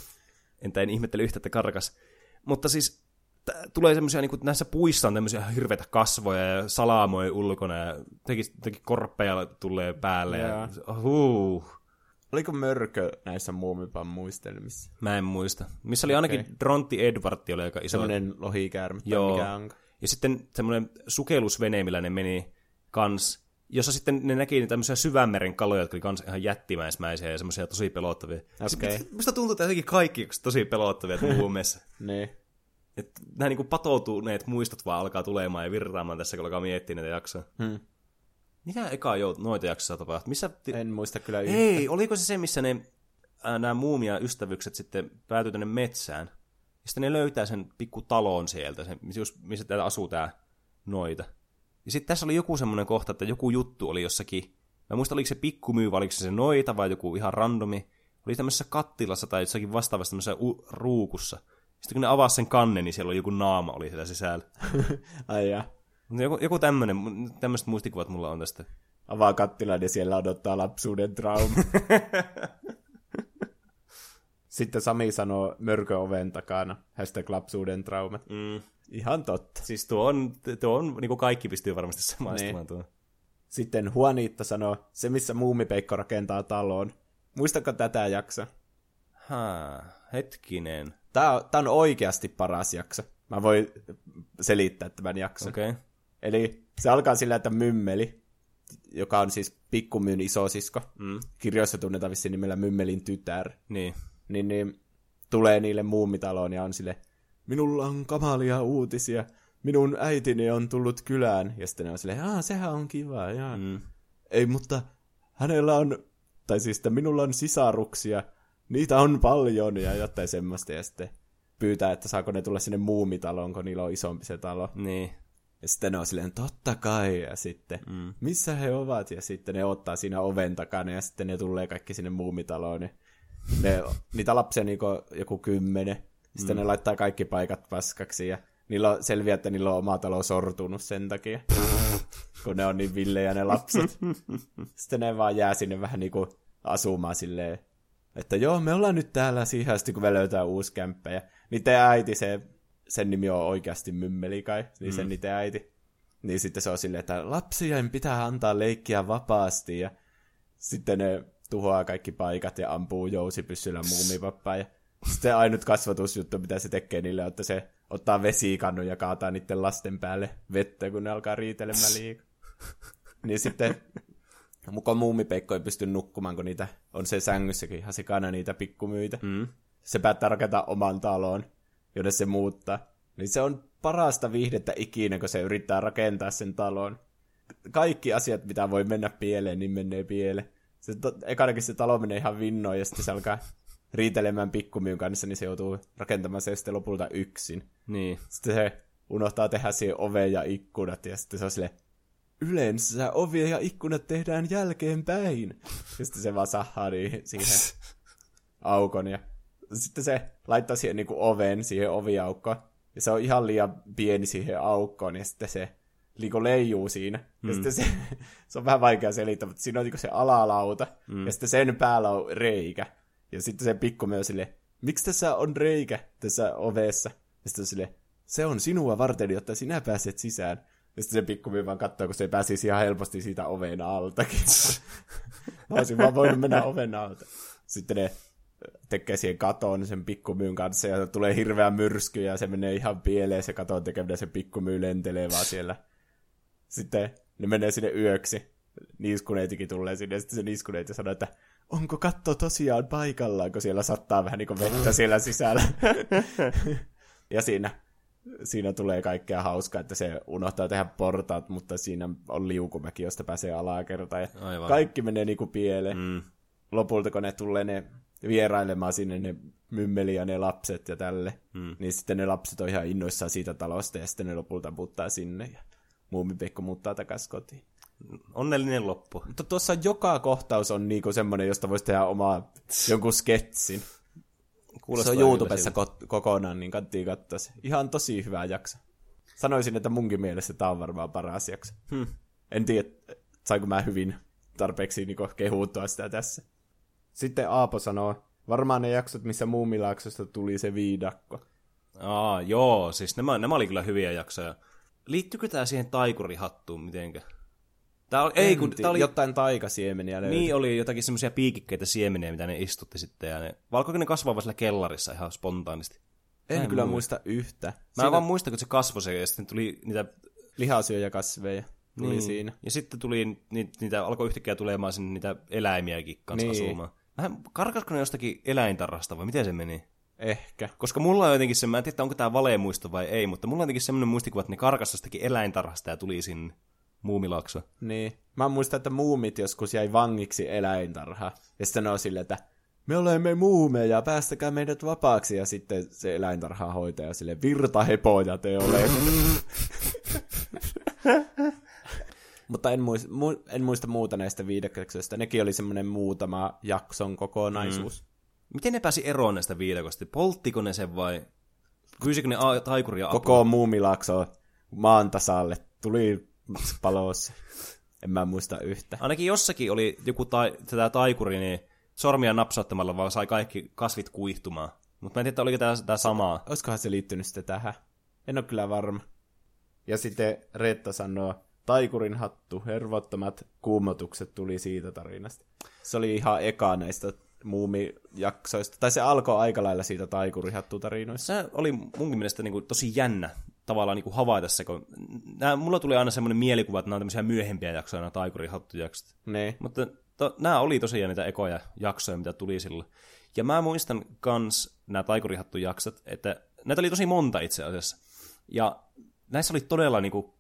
Entä en ihmettele yhtä, että karkas. Mutta siis t- tulee semmoisia, niin näissä puissa on tämmöisiä hirveitä kasvoja ja salamoja ulkona ja teki, teki korppeja tulee päälle. Ja, huu. Oliko mörkö näissä muumipan muistelmissa? Mä en muista. Missä oli ainakin Okei. Drontti Edwardi oli aika iso. Semmoinen lohikäärme Joo. mikä onko. Ja sitten semmoinen sukellusvene, millä ne meni kans, jossa sitten ne näki niitä tämmöisiä syvämeren kaloja, jotka oli kans ihan jättimäismäisiä ja semmoisia tosi pelottavia. Sitten Musta tuntuu, että jotenkin kaikki tosi pelottavia muumeissa. Niin. Että nämä niinku patoutuneet muistot vaan alkaa tulemaan ja virtaamaan tässä, kun alkaa miettiä näitä jaksoja. Hmm. Mitä eka jo noita jaksoja tapahtui? Missä ti- En muista kyllä yhtä. Ei, oliko se se, missä ne, ää, nämä muumia ystävykset sitten päätyy tänne metsään? Ja sitten ne löytää sen pikku talon sieltä, sen, just, missä täällä asuu tämä noita. Ja sitten tässä oli joku semmoinen kohta, että joku juttu oli jossakin, mä muistan, oliko se pikkumyy, vai oliko se se noita, vai joku ihan randomi. Oli tämmöisessä kattilassa tai jossakin vastaavassa tämmöisessä u- ruukussa. Sitten kun ne avasi sen kannen, niin siellä oli joku naama oli siellä sisällä. Ai ja. Joku, joku tämmöinen, tämmöiset muistikuvat mulla on tästä. Avaa kattilan ja siellä odottaa lapsuuden trauma. Sitten Sami sanoo mörkö oven takana. Hashtag lapsuuden traumat. Mm. Ihan totta. Siis tuo on, tuo on niin kuin kaikki pystyy varmasti samaistumaan tuo. Sitten Juanita sanoo, se missä muumipeikko rakentaa talon. Muistatko tätä jaksoa? Haa, hetkinen. Tää on, tää on oikeasti paras jakso. Mä voin selittää tämän jakson. Okei. Okay. Eli se alkaa sillä, että Mymmeli, joka on siis pikkumyyn isosisko, Mm. kirjoissa tunnetaan vissiin nimellä Mymmelin tytär, Niin. Niin, niin tulee niille muumitaloon ja on sille, minulla on kamalia uutisia, minun äitini on tullut kylään. Ja sitten ne on silleen, aah, sehän on kiva, jaa. Mm. Ei, mutta hänellä on, tai siis, että minulla on sisaruksia, niitä on paljon ja jotain semmoista. Ja sitten pyytää, että saako ne tulla sinne muumitaloon, kun niillä on isompi se talo. Niin. Ja sitten ne on silleen, totta kai, ja sitten, mm. missä he ovat? Ja sitten ne ottaa siinä oven takana, ja sitten ne tulee kaikki sinne muumitaloon. Ja ne, niitä lapsia on niinku joku kymmenen. Sitten mm. ne laittaa kaikki paikat paskaksi, ja niillä on, selviää, että niillä on oma talo sortunut sen takia. kun ne on niin villejä ne lapset. sitten ne vaan jää sinne vähän niinku asumaan silleen, että joo, me ollaan nyt täällä siihen asti, kun me löytää uusi kämppä. Ja niiden äiti, se, sen nimi on oikeasti Mymmeli kai, niin sen niiden äiti. Niin sitten se on silleen, että lapsien pitää antaa leikkiä vapaasti. Ja sitten ne tuhoaa kaikki paikat ja ampuu jousipyssyllä muumipappaa. Ja sitten ainut kasvatusjuttu, mitä se tekee niille, on, että se ottaa vesikannun ja kaataa niiden lasten päälle vettä, kun ne alkaa riitelemään liikaa. Niin sitten mukaan muumipeikko ei pysty nukkumaan, kun niitä on se sängyssäkin ihan sikana niitä pikkumyitä. Mm. Se päättää rakentaa oman talon, jonne se muuttaa. Niin se on parasta viihdettä ikinä, kun se yrittää rakentaa sen talon. Kaikki asiat, mitä voi mennä pieleen, niin menee pieleen. Se, to, ekanakin se talo menee ihan vinnoin, ja sitten se alkaa riitelemään pikkumyyn kanssa, niin se joutuu rakentamaan se sitten lopulta yksin. Niin. Sitten se unohtaa tehdä siihen oven ja ikkunat, ja sitten se on silleen, yleensä ovia ja ikkunat tehdään jälkeenpäin. Ja sitten se vaan sahaa niihin, siihen aukon, ja sitten se laittaa siihen niin oven, siihen oviaukkoon, ja se on ihan liian pieni siihen aukkoon, ja sitten se niinku leijuu siinä. Mm. Ja sitten se, se on vähän vaikea selittää, mutta siinä on niinku se alalauta, mm. ja sitten sen päällä on reikä. Ja sitten se pikku myös silleen, miksi tässä on reikä tässä ovessa? Ja sitten on silleen, se on sinua varten, jotta sinä pääset sisään. Ja sitten se pikkumyy vaan katsoo, kun se pääsisi ihan helposti siitä oven altakin. Mä olisin vaan voinut mennä oven alta. Sitten ne tekee siihen katoon sen pikkumyyn kanssa ja tulee hirveä myrsky ja se menee ihan pieleen se katon tekeminen se pikkumyy lentelee vaan siellä. Sitten ne menee sinne yöksi. Niiskuneitikin tulee sinne ja sitten se niiskuneiti sanoo, että onko katto tosiaan paikallaan, kun siellä sattaa vähän niin kuin vettä siellä sisällä. ja siinä, siinä tulee kaikkea hauskaa, että se unohtaa tehdä portaat, mutta siinä on liukumäki, josta pääsee alakertaan. Ja Aivan. kaikki menee niin kuin pieleen. Mm. Lopulta, kun ne tulee ne vierailemaan sinne ne mymmeli ja ne lapset ja tälle, Mm. niin sitten ne lapset on ihan innoissaan siitä talosta ja sitten ne lopulta muuttaa sinne ja muumipekko muuttaa takaisin kotiin. Onnellinen loppu. Mutta tuossa joka kohtaus on niinku semmoinen, josta voisi tehdä omaa jonkun sketsin. Kuulostaa se on YouTubessa ko- kokonaan, niin kannattaa katsoa se. Ihan tosi hyvä jakso. Sanoisin, että munkin mielestä tämä on varmaan paras jakso. Hmm. En tiedä, sainko mä hyvin tarpeeksi niin kehuttua sitä tässä. Sitten Aapo sanoo, varmaan ne jaksot, missä Muumilaaksosta tuli se viidakko. Aa, joo, siis nämä, nämä oli kyllä hyviä jaksoja. Liittyykö tämä siihen taikurihattuun mitenkä? Tää oli, ei, kun tää oli, Jotain taikasiemeniä löytyi. niin oli jotakin semmoisia piikikkeitä siemeniä, mitä ne istutti sitten. Ja ne, vai alkoiko ne kasvaa vaan siellä kellarissa ihan spontaanisti? en en kyllä muista. muista yhtä. Mä Siinä vaan muistan, kun se kasvoi se, ja sitten tuli niitä... lihasyöjäkasveja tuli niin, siinä. Ja sitten tuli, ni, niitä alkoi yhtäkkiä tulemaan sinne niitä eläimiäkin kanssa Niin. asumaan. Vähän, karkasko ne jostakin eläintarrasta vai miten se meni? Ehkä. Koska mulla on jotenkin se, mä en tiedä, onko tämä valemuisto vai ei, mutta mulla on jotenkin semmoinen muistikuva, että ne karkas jostakin eläintarhasta ja tuli sinne muumilakso. Niin. Mä muistan, että muumit joskus jäi vangiksi eläintarhaan. Ja sitten ne on silleen, että me olemme muumeja, päästäkää meidät vapaaksi. Ja sitten se eläintarhan hoitaja sille virtahepoja te olette. Mutta en muista, mu, en muista muuta näistä viidekköksistä. Nekin oli semmoinen muutama jakson kokonaisuus. Mm. Miten ne pääsi eroon näistä viidakosta? Polttiko ne sen vai pyysikö ne a- taikuria apua? Koko muumilakso maan tasalle tuli palossa. En mä muista yhtä. Ainakin jossakin oli joku tai, tätä taikuri, niin sormia napsauttamalla vaan sai kaikki kasvit kuihtumaan. Mutta mä en tiedä, oliko tämä, tämä samaa. Olisikohan se liittynyt sitten tähän? En ole kyllä varma. Ja sitten Reetta sanoo, taikurin hattu, hervottomat kuumotukset tuli siitä tarinasta. Se oli ihan eka näistä muumijaksoista. Tai se alkoi aika lailla siitä taikurihattu-tarinoista. Se oli munkin mielestä niin kuin, tosi jännä tavallaan niin kuin havaita se, kun nää, mulla tuli aina semmoinen mielikuva, että nämä on tämmöisiä myöhempiä jaksoja, nämä taikurihattujaksot. Ne. Mutta to, nämä oli tosiaan niitä ekoja jaksoja, mitä tuli silloin. Ja mä muistan kans nämä taikurihattujaksot, että näitä oli tosi monta itse asiassa. Ja näissä oli todella niinku, pa-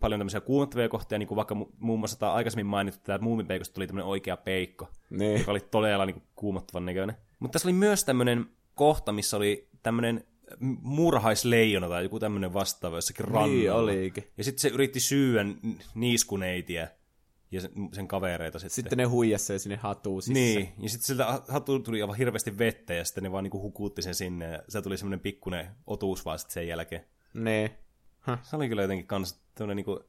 paljon tämmöisiä kuumottavia kohtia, niin kuin vaikka mu- muun muassa tämä aikaisemmin mainittu, että muumipeikosta tuli tämmöinen oikea peikko, Ne. joka oli todella niinku, kuumottavan näköinen. Mutta tässä oli myös tämmöinen kohta, missä oli tämmöinen muurahaisleijona tai joku tämmöinen vastaava jossakin rannalla. Niin olikin. Ja sitten se yritti syyä niiskuneitiä ja sen, sen kavereita sitten. Sitten ne huijasi sinne hatuun sisään. Niin, ja sitten siltä hattu tuli aivan hirveästi vettä, ja sitten ne vaan niinku hukuutti sen sinne, ja se tuli semmoinen pikkuinen otuus vaan sitten sen jälkeen. Ne. Se oli kyllä jotenkin kans tämmöinen niinku,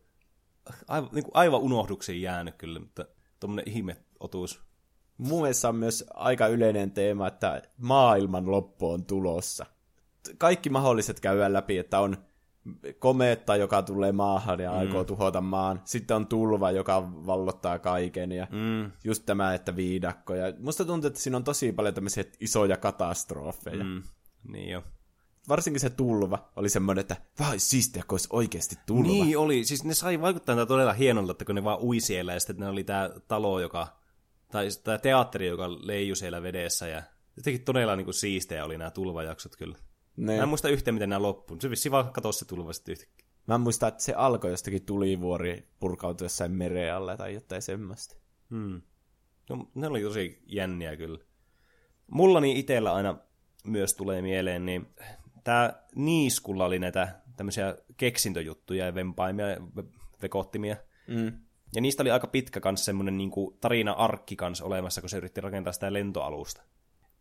aivan, niinku aivan unohduksiin jäänyt kyllä, mutta tommonen ihme otuus. Mun mielestä on myös aika yleinen teema, että maailman loppu on tulossa. Kaikki mahdolliset käydään läpi, että on komeetta, joka tulee maahan ja aikoo tuhota maan. Sitten on tulva, joka vallottaa kaiken ja Mm, just tämä, että viidakko. Ja musta tuntuu, että siinä on tosi paljon tämmöisiä isoja katastrofeja. Mm. mm, niin jo. Varsinkin se tulva oli semmoinen, että vähän olisi siistiä, kun olisi oikeasti tulva. Niin oli, siis ne sai vaikuttaa todella hienolta, että kun ne vaan ui siellä, ja sitten ne oli tää talo, joka, tai tämä teatteri, joka leijui siellä vedessä, ja jotenkin todella niinku siistejä oli nämä tulvajaksot kyllä. Ne. Mä en muista yhtään, miten nämä loppuun. Se vissi vaan katosi se tulva sitten yhtäkkiä. Mä muistan, että se alkoi jostakin tulivuori purkautui jossain mereen alle tai jotain semmoista. Hmm. No, ne oli tosi jänniä kyllä. Mullani itellä aina myös tulee mieleen, niin tää Niiskulla oli näitä tämmöisiä keksintöjuttuja ja vempaimia ja ve- vekottimia. Mm. Ja niistä oli aika pitkä kans semmonen niinku tarina-arkki kans olemassa, kun se yritti rakentaa sitä lentoalusta.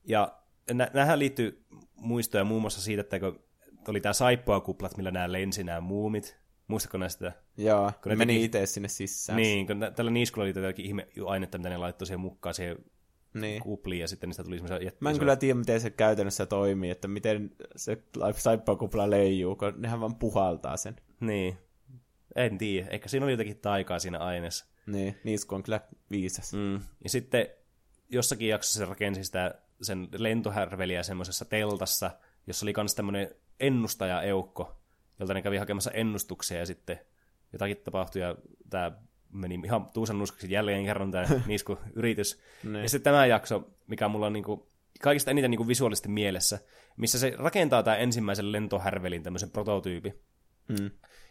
Ja nä- näähän liittyy muistoja muun muassa siitä, että kun oli tää saippuakuplat, millä nämä lensi nämä muumit. Muistatko näistä? Joo, Kun ne meni teki- itse sinne sisään. Niin, kun tä- tällä Niiskulla oli jotakin ihme ainetta, mitä ne laittoi siihen mukaan siihen niin. kupliin, ja sitten niistä tuli semmoisia jättiä. Mä en kyllä tiedä, miten se käytännössä toimii, että miten se saippakupla leijuu, kun nehän vaan puhaltaa sen. Niin. En tiedä. Ehkä siinä oli jotakin taikaa siinä aineessa. Niin, Niisku on kyllä viisas. Mm. Ja sitten jossakin jaksossa se rakensi sitä sen lentohärveliä semmoisessa teltassa, jossa oli myös tämmöinen ennustaja-eukko, jolta ne kävi hakemassa ennustuksia ja sitten jotakin tapahtui ja tämä meni ihan tuusan nuskaksi jälleen kerran tämä niisku yritys. Niin. Ja sitten tämä jakso, mikä mulla on niinku kaikista eniten niinku visuaalisesti mielessä, missä se rakentaa tämä ensimmäisen lentohärvelin tämmöisen prototyypin. Mm.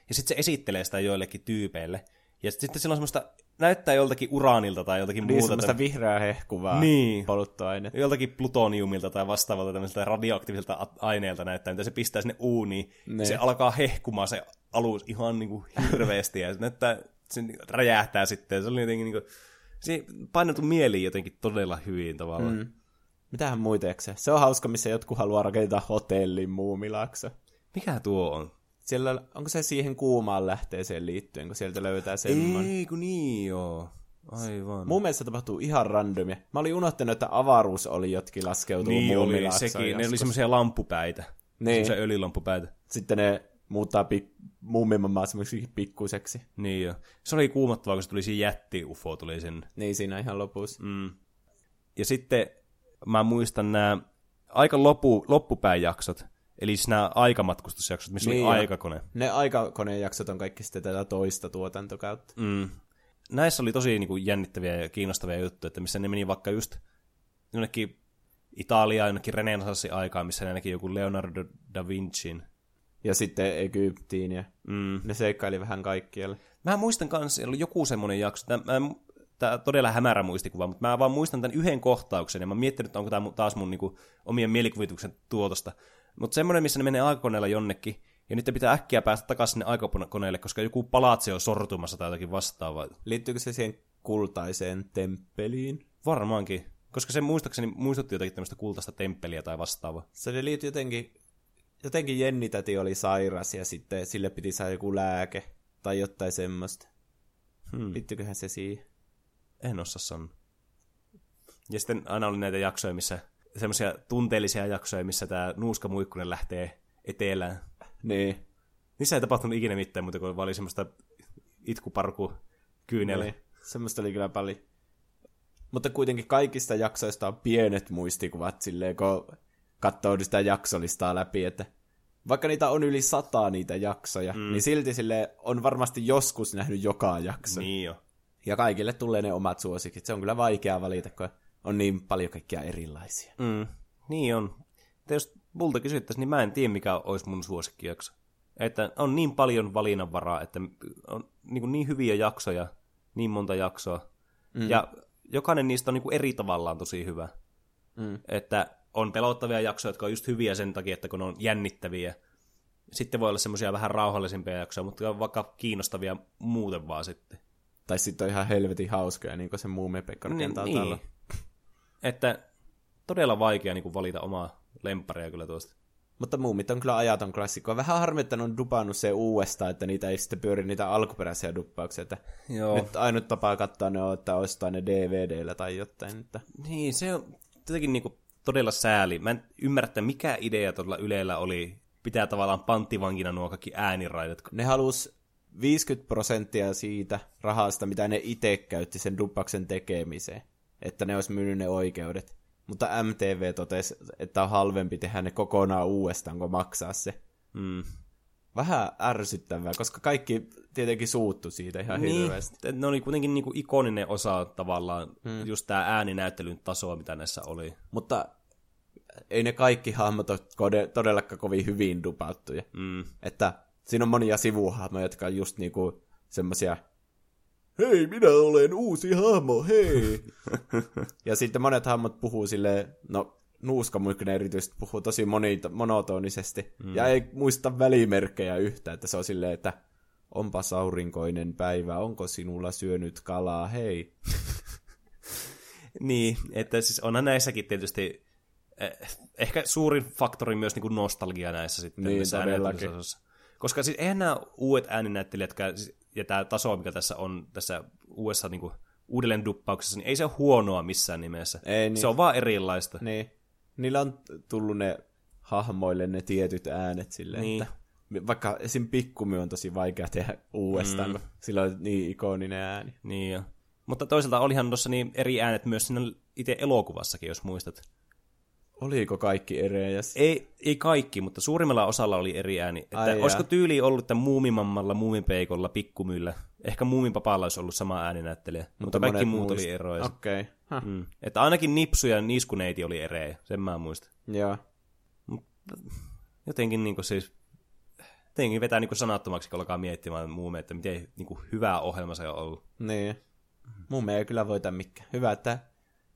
Ja sitten se esittelee sitä joillekin tyypeille. Ja sitten sillä on semmoista, näyttää joltakin uraanilta tai joltakin Niin muuta. semmoista vihreää hehkuvaa Niin. polttoainetta. joltakin plutoniumilta tai vastaavalta tämmöiseltä radioaktiiviselta aineelta näyttää, mitä se pistää sinne uuniin. Ne. Se alkaa hehkumaan se alus ihan niinku hirveästi ja se näyttää, se räjähtää sitten. Se oli jotenkin niinku, se painotui mieliin jotenkin todella hyvin tavallaan. Mm. Mitähän muita jaksoja? Se on hauska, missä jotkut haluaa rakentaa hotellin muumilaakso. Mikä tuo on? Siellä, onko se siihen kuumaan lähteeseen liittyen, kun sieltä löytää semmoinen? Ei, kun niin joo. Aivan. Mun mielestä tapahtuu ihan randomia. Mä olin unohtanut, että avaruus oli jotkin laskeutuu niin oli, sekin. Ne oli joskus. semmoisia lampupäitä. Niin. Semmoisia öljylampupäitä. Sitten ne muuttaa pik- muumimammaa semmoiseksi pikkuseksi. Niin jo. Se oli kuumottavaa, kun se tuli siinä jätti-ufo tuli sen. Niin siinä ihan lopussa. Mm. Ja sitten mä muistan nämä aika loppu, loppupäin jaksot, eli siis nämä aikamatkustusjaksot, missä Niin oli jo. aikakone. Ne aikakonejaksot on kaikki sitten tätä toista tuotantokautta. Mm. Näissä oli tosi niin kuin, jännittäviä ja kiinnostavia juttuja, että missä ne meni vaikka just jonnekin Italiaan, jonnekin renesanssi aikaan, missä ne näki joku Leonardo da Vincin. Ja sitten Egyptiin ja Mm. ne seikkaili vähän kaikkialle. Mä muistan kanssa, oli joku semmoinen jakso, tämä, mä, tämä on todella hämärä muistikuva, mutta mä vaan muistan tämän yhden kohtauksen, ja mä miettinyt, että onko tämä taas mun niinku, omien mielikuvituksen tuotosta. Mutta semmoinen, missä ne menee aikakoneella jonnekin, ja nyt pitää äkkiä päästä takaisin sinne aikakoneelle, koska joku palatsi on sortumassa tai jotakin vastaavaa. Liittyykö se siihen kultaiseen temppeliin? Varmaankin, koska se muistaakseni muistutti jotakin tämmöistä kultaista temppeliä tai vastaavaa. Se liittyy jotenkin, jotenkin Jennitäti oli sairas ja sitten sille piti saada joku lääke tai jotain semmoista. Hmm. Liittyyköhän se siihen? En osaa sanoa. Ja sitten aina oli näitä jaksoja, missä semmoisia tunteellisia jaksoja, missä tämä nuuska muikkunen lähtee etelään. Niin. Niissä ei tapahtunut ikinä mitään muuta kuin oli semmoista itkuparku kyynele. Niin. Semmoista oli kyllä paljon. Mutta kuitenkin kaikista jaksoista on pienet muistikuvat silleen, kun katsoo sitä jaksolistaa läpi, että vaikka niitä on yli sataa niitä jaksoja, mm. niin silti sille on varmasti joskus nähnyt joka jakso. Niin jo. Ja kaikille tulee ne omat suosikit. Se on kyllä vaikea valita, kun on niin paljon kaikkia erilaisia. Mm. Niin on. Mutta jos multa kysyttäisiin, niin mä en tiedä, mikä olisi mun suosikkijakso. Että on niin paljon valinnanvaraa, että on niin, kuin niin hyviä jaksoja, niin monta jaksoa. Mm. Ja jokainen niistä on niin kuin eri tavallaan tosi hyvä. Mm. Että on pelottavia jaksoja, jotka on just hyviä sen takia, että kun ne on jännittäviä. Sitten voi olla semmoisia vähän rauhallisempia jaksoja, mutta on vaikka kiinnostavia muuten vaan sitten. Tai sitten on ihan helvetin hauskoja, niin kuin se muume Pekka rakentaa niin, talo. Että todella vaikea niin kuin valita omaa lempparia kyllä tuosta. Mutta muumit on kyllä ajaton klassikko. Vähän harmi, että ne on dupannut se uudestaan, että niitä ei sitten pyöri niitä alkuperäisiä duppauksia. Että Joo. Nyt ainut tapa katsoa ne on, että ostaa ne DVDllä tai jotain. Että... Niin, se on jotenkin niin kuin todella sääli. Mä en ymmärrä, että mikä idea tuolla Ylellä oli pitää tavallaan panttivankina nuo kaikki ääniraidat. Ne halus 50 prosenttia siitä rahasta, mitä ne itse käytti sen duppauksen tekemiseen. Että ne olisi myynyt ne oikeudet. Mutta MTV totesi, että on halvempi tehdä ne kokonaan uudestaan, kuin maksaa se. Mm. Vähän ärsyttävää, koska kaikki tietenkin suuttu siitä ihan Niin, hirveästi. ne oli kuitenkin niin kuin ikoninen osa tavallaan mm. just tämä ääninäyttelyn tasoa, mitä näissä oli. Mutta ei ne kaikki hahmot ole todellakaan kovin hyvin dupattuja. Mm. Että siinä on monia sivuhahmoja, jotka on just niinku semmosia Hei, minä olen uusi hahmo, hei! ja sitten monet hahmot puhuu silleen, no Nuuskamuikkonen erityisesti puhuu tosi monita, monotonisesti. Mm. Ja ei muista välimerkkejä yhtä, että se on silleen, että onpas aurinkoinen päivä, onko sinulla syönyt kalaa, hei. Niin, että siis onhan näissäkin tietysti eh, ehkä suurin faktori myös niin kuin nostalgia näissä sitten. Niin. Koska siis eihän nämä uudet ääninäyttelijät, jotka- ja tämä taso, mikä tässä on tässä uudessa niin kuin, uudelleen duppauksessa, niin ei se ole huonoa missään nimessä. Ei niin. Se on vaan erilaista. Niin. Niillä on tullut ne hahmoille ne tietyt äänet silleen, Niin. että vaikka esim. Pikkumy on tosi vaikea tehdä uudestaan, mm. kun sillä on niin ikoninen ääni. Niin jo. Mutta toisaalta olihan tuossa niin eri äänet myös siinä itse elokuvassakin, jos muistat. Oliko kaikki erejä? Ei, ei kaikki, mutta suurimmalla osalla oli eri ääni. Että Ai olisiko tyyli ollut, että muumimammalla, muumipeikolla, pikkumyllä, ehkä muuminpapalla olisi ollut sama ääninäyttelijä, mutta, mutta kaikki muut muist- oli eroja. Okei. Okay. Mm. Että ainakin Nipsu ja Niskuneiti oli erejä, sen mä muistan. Joo. Jotenkin niin siis, jotenkin vetää niin sanattomaksi, kun alkaa miettimään muume, että miten niin hyvä ohjelma se on ollut. Niin. Mielestä ei kyllä voita mikään. Hyvä, että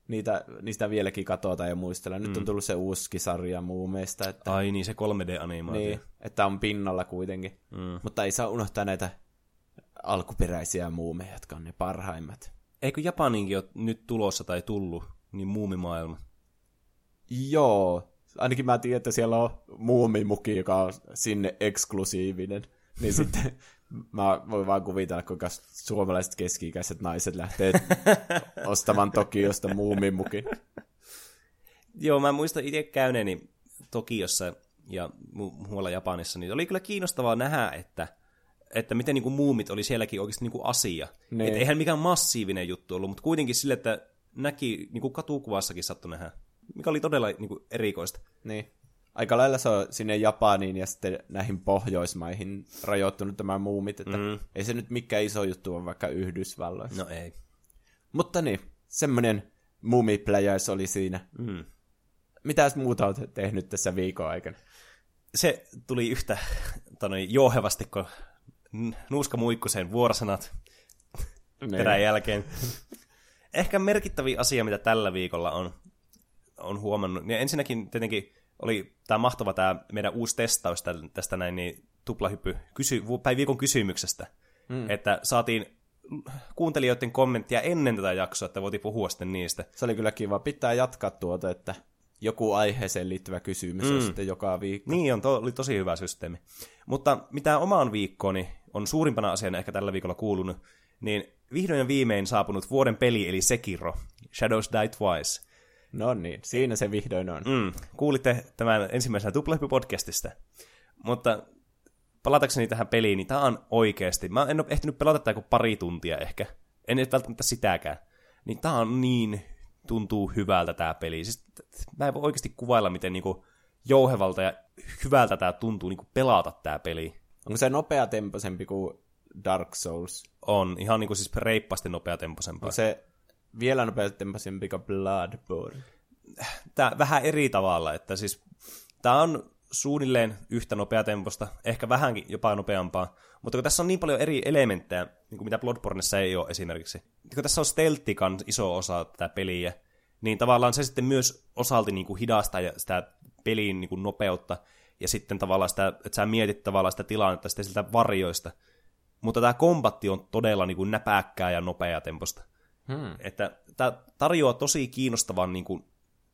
niitä, niistä vieläkin katsotaan ja muistellaan. Nyt on tullut se uusi sarja muumeista, että, Ai niin, se 3D-animaatio. niin, että on pinnalla kuitenkin. Mm. Mutta ei saa unohtaa näitä alkuperäisiä muumeja, jotka on ne parhaimmat. Eikö Japaninkin ole nyt tulossa tai tullut, niin muumimaailma? Joo, ainakin mä tiedän, että siellä on muumimuki, joka on sinne eksklusiivinen. Niin sitten mä voin vaan kuvitella, kuinka suomalaiset keski-ikäiset naiset lähtee ostamaan Tokiosta muumimukin. Joo, mä muistan itse käyneeni Tokiossa ja mu- muualla Japanissa, niin oli kyllä kiinnostavaa nähdä, että, että miten niin kuin muumit oli sielläkin oikeasti niin kuin asia. Niin. Et eihän mikään massiivinen juttu ollut, mutta kuitenkin sille, että näki niin kuin katukuvassakin sattu nähdä, mikä oli todella niin kuin erikoista. Niin. Aika lailla se on sinne Japaniin ja sitten näihin Pohjoismaihin rajoittunut tämä muumit, että mm. ei se nyt mikään iso juttu on vaikka Yhdysvalloissa. No ei. Mutta niin, semmoinen muumipläjäys oli siinä. Mm. Mitäs muuta olet tehnyt tässä viikon aikana? Se tuli yhtä kuin n- Nuuska Muikkusen vuorosanat perän jälkeen. Ehkä merkittävin asia, mitä tällä viikolla on, on huomannut, niin ensinnäkin tietenkin oli tämä mahtava tämä meidän uusi testaus tä- tästä näin, niin tuplahyppy kysy, päin viikon kysymyksestä, mm. että saatiin kuuntelijoiden kommenttia ennen tätä jaksoa, että voitiin puhua sitten niistä. Se oli kyllä kiva. Pitää jatkaa tuota, että joku aiheeseen liittyvä kysymys mm. on sitten joka viikko. Niin on, to, oli tosi hyvä systeemi. Mutta mitä omaan viikkooni on suurimpana asiana ehkä tällä viikolla kuulunut, niin vihdoin ja viimein saapunut vuoden peli, eli Sekiro, Shadows Die Twice. No niin, siinä se vihdoin on. Mm, kuulitte tämän ensimmäisenä Tuplahyppy-podcastista. Mutta palatakseni tähän peliin, niin tämä on oikeasti, mä en ole ehtinyt pelata tätä kuin pari tuntia ehkä, en edes välttämättä sitäkään, niin tämä on niin, tuntuu hyvältä tämä peli. Siis, mä en voi oikeasti kuvailla, miten niinku jouhevalta ja hyvältä tämä tuntuu niinku pelata tämä peli. Onko se nopea temposempi kuin Dark Souls? On ihan niinku siis reippaasti nopeatempoisempaa. Onko se vielä nopeatempoisempi kuin Bloodborne? Tää vähän eri tavalla, että siis tämä on suunnilleen yhtä nopeatempoista, ehkä vähänkin jopa nopeampaa, mutta kun tässä on niin paljon eri elementtejä, niin kuin mitä Bloodborneissa ei ole esimerkiksi, niin kun tässä on stealthikan iso osa tätä peliä, niin tavallaan se sitten myös osalti niin kuin hidastaa ja sitä pelin niin kuin nopeutta, ja sitten tavallaan sitä, että sä mietit tavallaan sitä tilannetta sitten siltä varjoista. Mutta tämä kombatti on todella niin kuin näpäkkää ja nopeatempoista. Hmm. Että tämä tarjoaa tosi kiinnostavan niin kuin,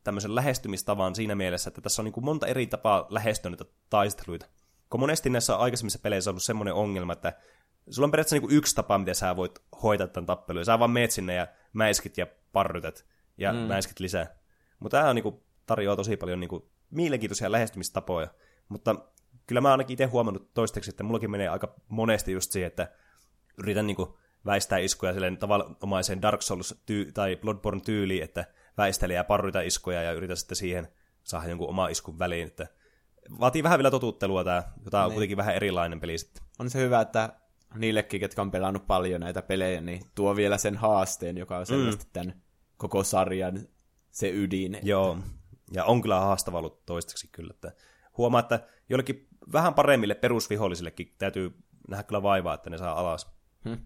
tämmöisen lähestymistavan siinä mielessä, että tässä on niin kuin monta eri tapaa lähestyä niitä taisteluita. Kun monesti näissä aikaisemmissa peleissä on ollut semmoinen ongelma, että sulla on periaatteessa niin kuin yksi tapa, miten sä voit hoitaa tämän tappelun. Sä vaan meet sinne ja mäiskit ja parrytät ja mm. mäiskit lisää. Mutta tämä on, niin kuin, tarjoaa tosi paljon niin kuin, mielenkiintoisia lähestymistapoja. Mutta kyllä mä ainakin itse huomannut toistaiseksi, että mullakin menee aika monesti just siihen, että yritän niin kuin, väistää iskuja silleen tavallinomaiseen Dark Souls tyy- tai Bloodborne tyyliin, että väistelee ja parryta iskuja ja yritä sitten siihen saada jonkun oma iskun väliin. Että vaatii vähän vielä totuttelua tämä, jota on Niin. kuitenkin vähän erilainen peli sitten. On se hyvä, että niillekin, ketkä on pelannut paljon näitä pelejä, niin tuo vielä sen haasteen, joka on selvästi mm. tämän koko sarjan se ydin. Joo, ja on kyllä haastava ollut toistaiseksi kyllä. Että huomaa, että jollekin vähän paremmille perusvihollisillekin täytyy nähdä kyllä vaivaa, että ne saa alas. Hmm.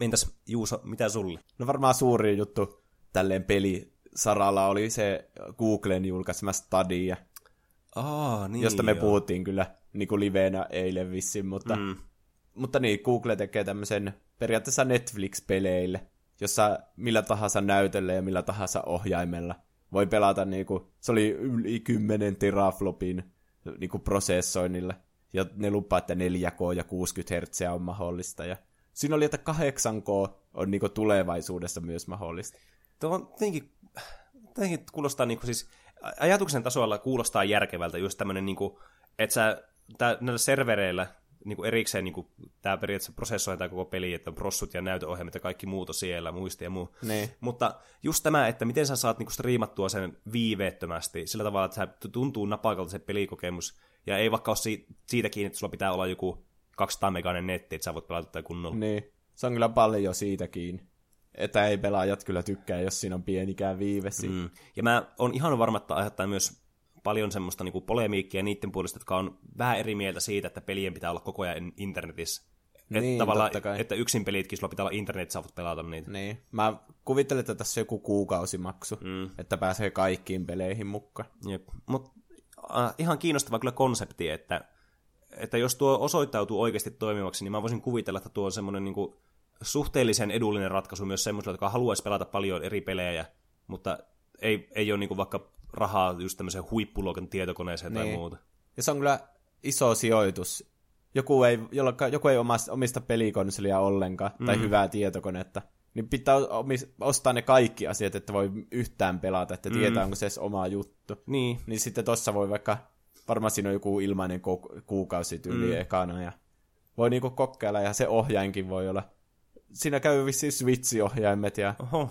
Entäs Juuso, mitä sulle? No varmaan suuri juttu tälleen pelisaralla oli se Googlen julkaisema Stadia, Aa, niin josta me joo. puhuttiin kyllä niin kuin liveenä eilen vissiin, mutta, mm. mutta niin, Google tekee tämmöisen periaatteessa Netflix-peleille, jossa millä tahansa näytöllä ja millä tahansa ohjaimella voi pelata, niin kuin, se oli yli 10 teraflopin niin kuin prosessoinnilla, ja ne lupaa, että 4K ja 60 Hz on mahdollista, ja siinä oli, että 8K on niin kuin tulevaisuudessa myös mahdollista. Tuo on jotenkin, jotenkin kuulostaa niin kuin siis, ajatuksen tasolla kuulostaa järkevältä just tämmöinen, niin kuin, että sä tää, näillä servereillä niin kuin erikseen niin kuin, tämä periaatteessa prosessoi tämä koko peli, että on prossut ja näytöohjelmat ja kaikki muut on siellä, muisti ja muu. Niin. Mutta just tämä, että miten sä saat niin kuin, striimattua sen viiveettömästi, sillä tavalla, että se tuntuu napakalta se pelikokemus, ja ei vaikka ole si- siitä kiinni, että sulla pitää olla joku 200 meganen netti, että sä voit pelata tätä kunnolla. Niin, se on kyllä paljon siitäkin. Että ei pelaajat kyllä tykkää, jos siinä on pienikään viive siinä. Mm. Ja mä oon ihan varma, että aiheuttaa myös paljon semmoista niinku polemiikkia niiden puolesta, jotka on vähän eri mieltä siitä, että pelien pitää olla koko ajan internetissä. Niin, että, tavallaan, totta kai. että yksin pelitkin sulla pitää olla internet, sä voit pelata niitä. Niin. Mä kuvittelen, että tässä on joku kuukausimaksu, mm. että pääsee kaikkiin peleihin mukaan. Jep. Mut äh, ihan kiinnostava kyllä konsepti, että, että jos tuo osoittautuu oikeasti toimivaksi, niin mä voisin kuvitella, että tuo on semmoinen niinku suhteellisen edullinen ratkaisu myös semmoisille, jotka haluaisi pelata paljon eri pelejä, mutta ei, ei ole niinku vaikka rahaa just tämmöiseen huippuluokan tietokoneeseen tai Niin. muuta. Ja se on kyllä iso sijoitus. Joku ei, jolla, joku ei omasta, omista pelikonsolia ollenkaan, mm. tai hyvää tietokonetta. Niin pitää ostaa ne kaikki asiat, että voi yhtään pelata, että tietää, onko se edes oma juttu. Niin, Niin sitten tossa voi vaikka, varmaan siinä on joku ilmainen ku- kuukausi tyyli mm. ekana, ja voi niinku kokeilla, ja se ohjainkin voi olla. Siinä käy vissiin Switch-ohjaimet ja oho,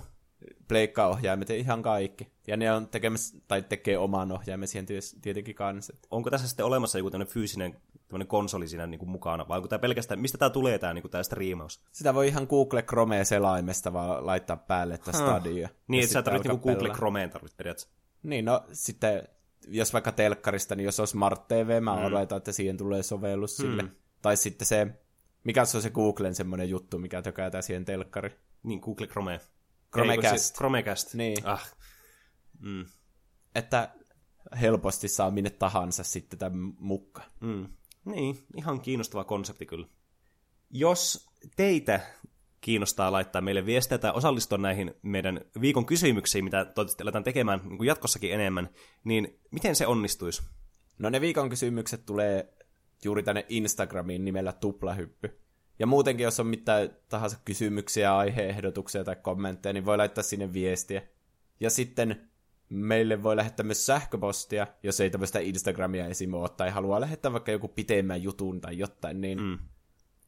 pleikka-ohjaimet ja ihan kaikki. Ja ne on tekemässä, tai tekee oman ohjaimen siihen tietenkin kanssa. onko tässä sitten olemassa joku tämmöinen fyysinen tämmöinen konsoli siinä niin kuin mukana, vai onko tämä pelkästään, mistä tämä tulee tämä, niin kuin tämä striimaus? Sitä voi ihan Google Chrome-selaimesta vaan laittaa päälle että stadia. Niin, että sä tarvitset niin Google. Chromeen tarvitset periaatteessa. Niin, no sitten jos vaikka telkkarista, niin jos on Smart TV, mä mm. oletan, että siihen tulee sovellus sille. Tai sitten se, mikä se on se Googlen semmoinen juttu, mikä tökätään siihen telkkariin. Niin, Google Chrome. Chromecast. Chromecast. Niin. Ah, mm, Että helposti saa minne tahansa sitten tämän mukaan. mm. Niin, ihan kiinnostava konsepti kyllä. Jos teitä kiinnostaa laittaa meille viestejä tai osallistua näihin meidän viikon kysymyksiin, mitä toivottavasti aletaan tekemään niin kuin jatkossakin enemmän, niin miten se onnistuisi? No ne viikon kysymykset tulee juuri tänne Instagramiin nimellä tuplahyppy. Ja muutenkin, jos on mitään tahansa kysymyksiä, aiheehdotuksia tai kommentteja, niin voi laittaa sinne viestiä. Ja sitten meille voi lähettää myös sähköpostia, jos ei tämmöistä Instagramia esim. ole, tai haluaa lähettää vaikka joku pitemmän jutun tai jotain, niin mm.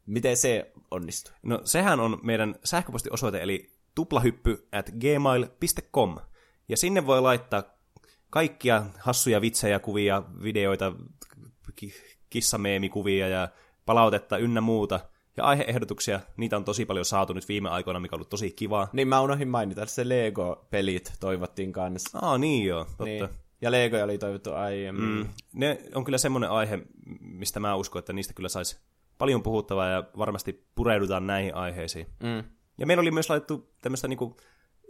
miten se onnistuu? No sehän on meidän sähköpostiosoite, eli tuplahyppy at gmail.com. Ja sinne voi laittaa kaikkia hassuja vitsejä, kuvia, videoita, ki- kissameemikuvia ja palautetta ynnä muuta. Ja aiheehdotuksia, niitä on tosi paljon saatu nyt viime aikoina, mikä on ollut tosi kivaa. Niin mä unohdin mainita, että se Lego-pelit toivottiin kanssa. Aa, niin joo, totta. Niin. Ja Lego oli toivottu aiemmin. Mm. Ne on kyllä semmoinen aihe, mistä mä uskon, että niistä kyllä saisi paljon puhuttavaa ja varmasti pureudutaan näihin aiheisiin. Mm. Ja meillä oli myös laitettu tämmöistä niinku,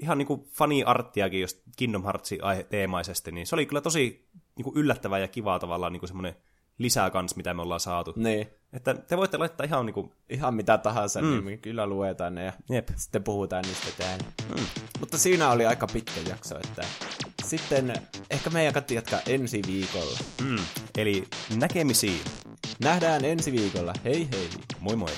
ihan niinku funny-arttiakin, jos Kingdom Heartsi teemaisesti, niin se oli kyllä tosi niinku yllättävää ja kivaa tavallaan niinku semmoinen lisää kans, mitä me ollaan saatu. Niin. Että te voitte laittaa ihan niinku, Ihan mitä tahansa, mm. niin me kyllä luetaan ne ja jep, sitten puhutaan niistä täällä. Mm. Mutta siinä oli aika pitkä jakso, että sitten ehkä meidän kannattaa jatkaa ensi viikolla. mm. eli näkemisiin. Nähdään ensi viikolla. Hei hei! Moi moi.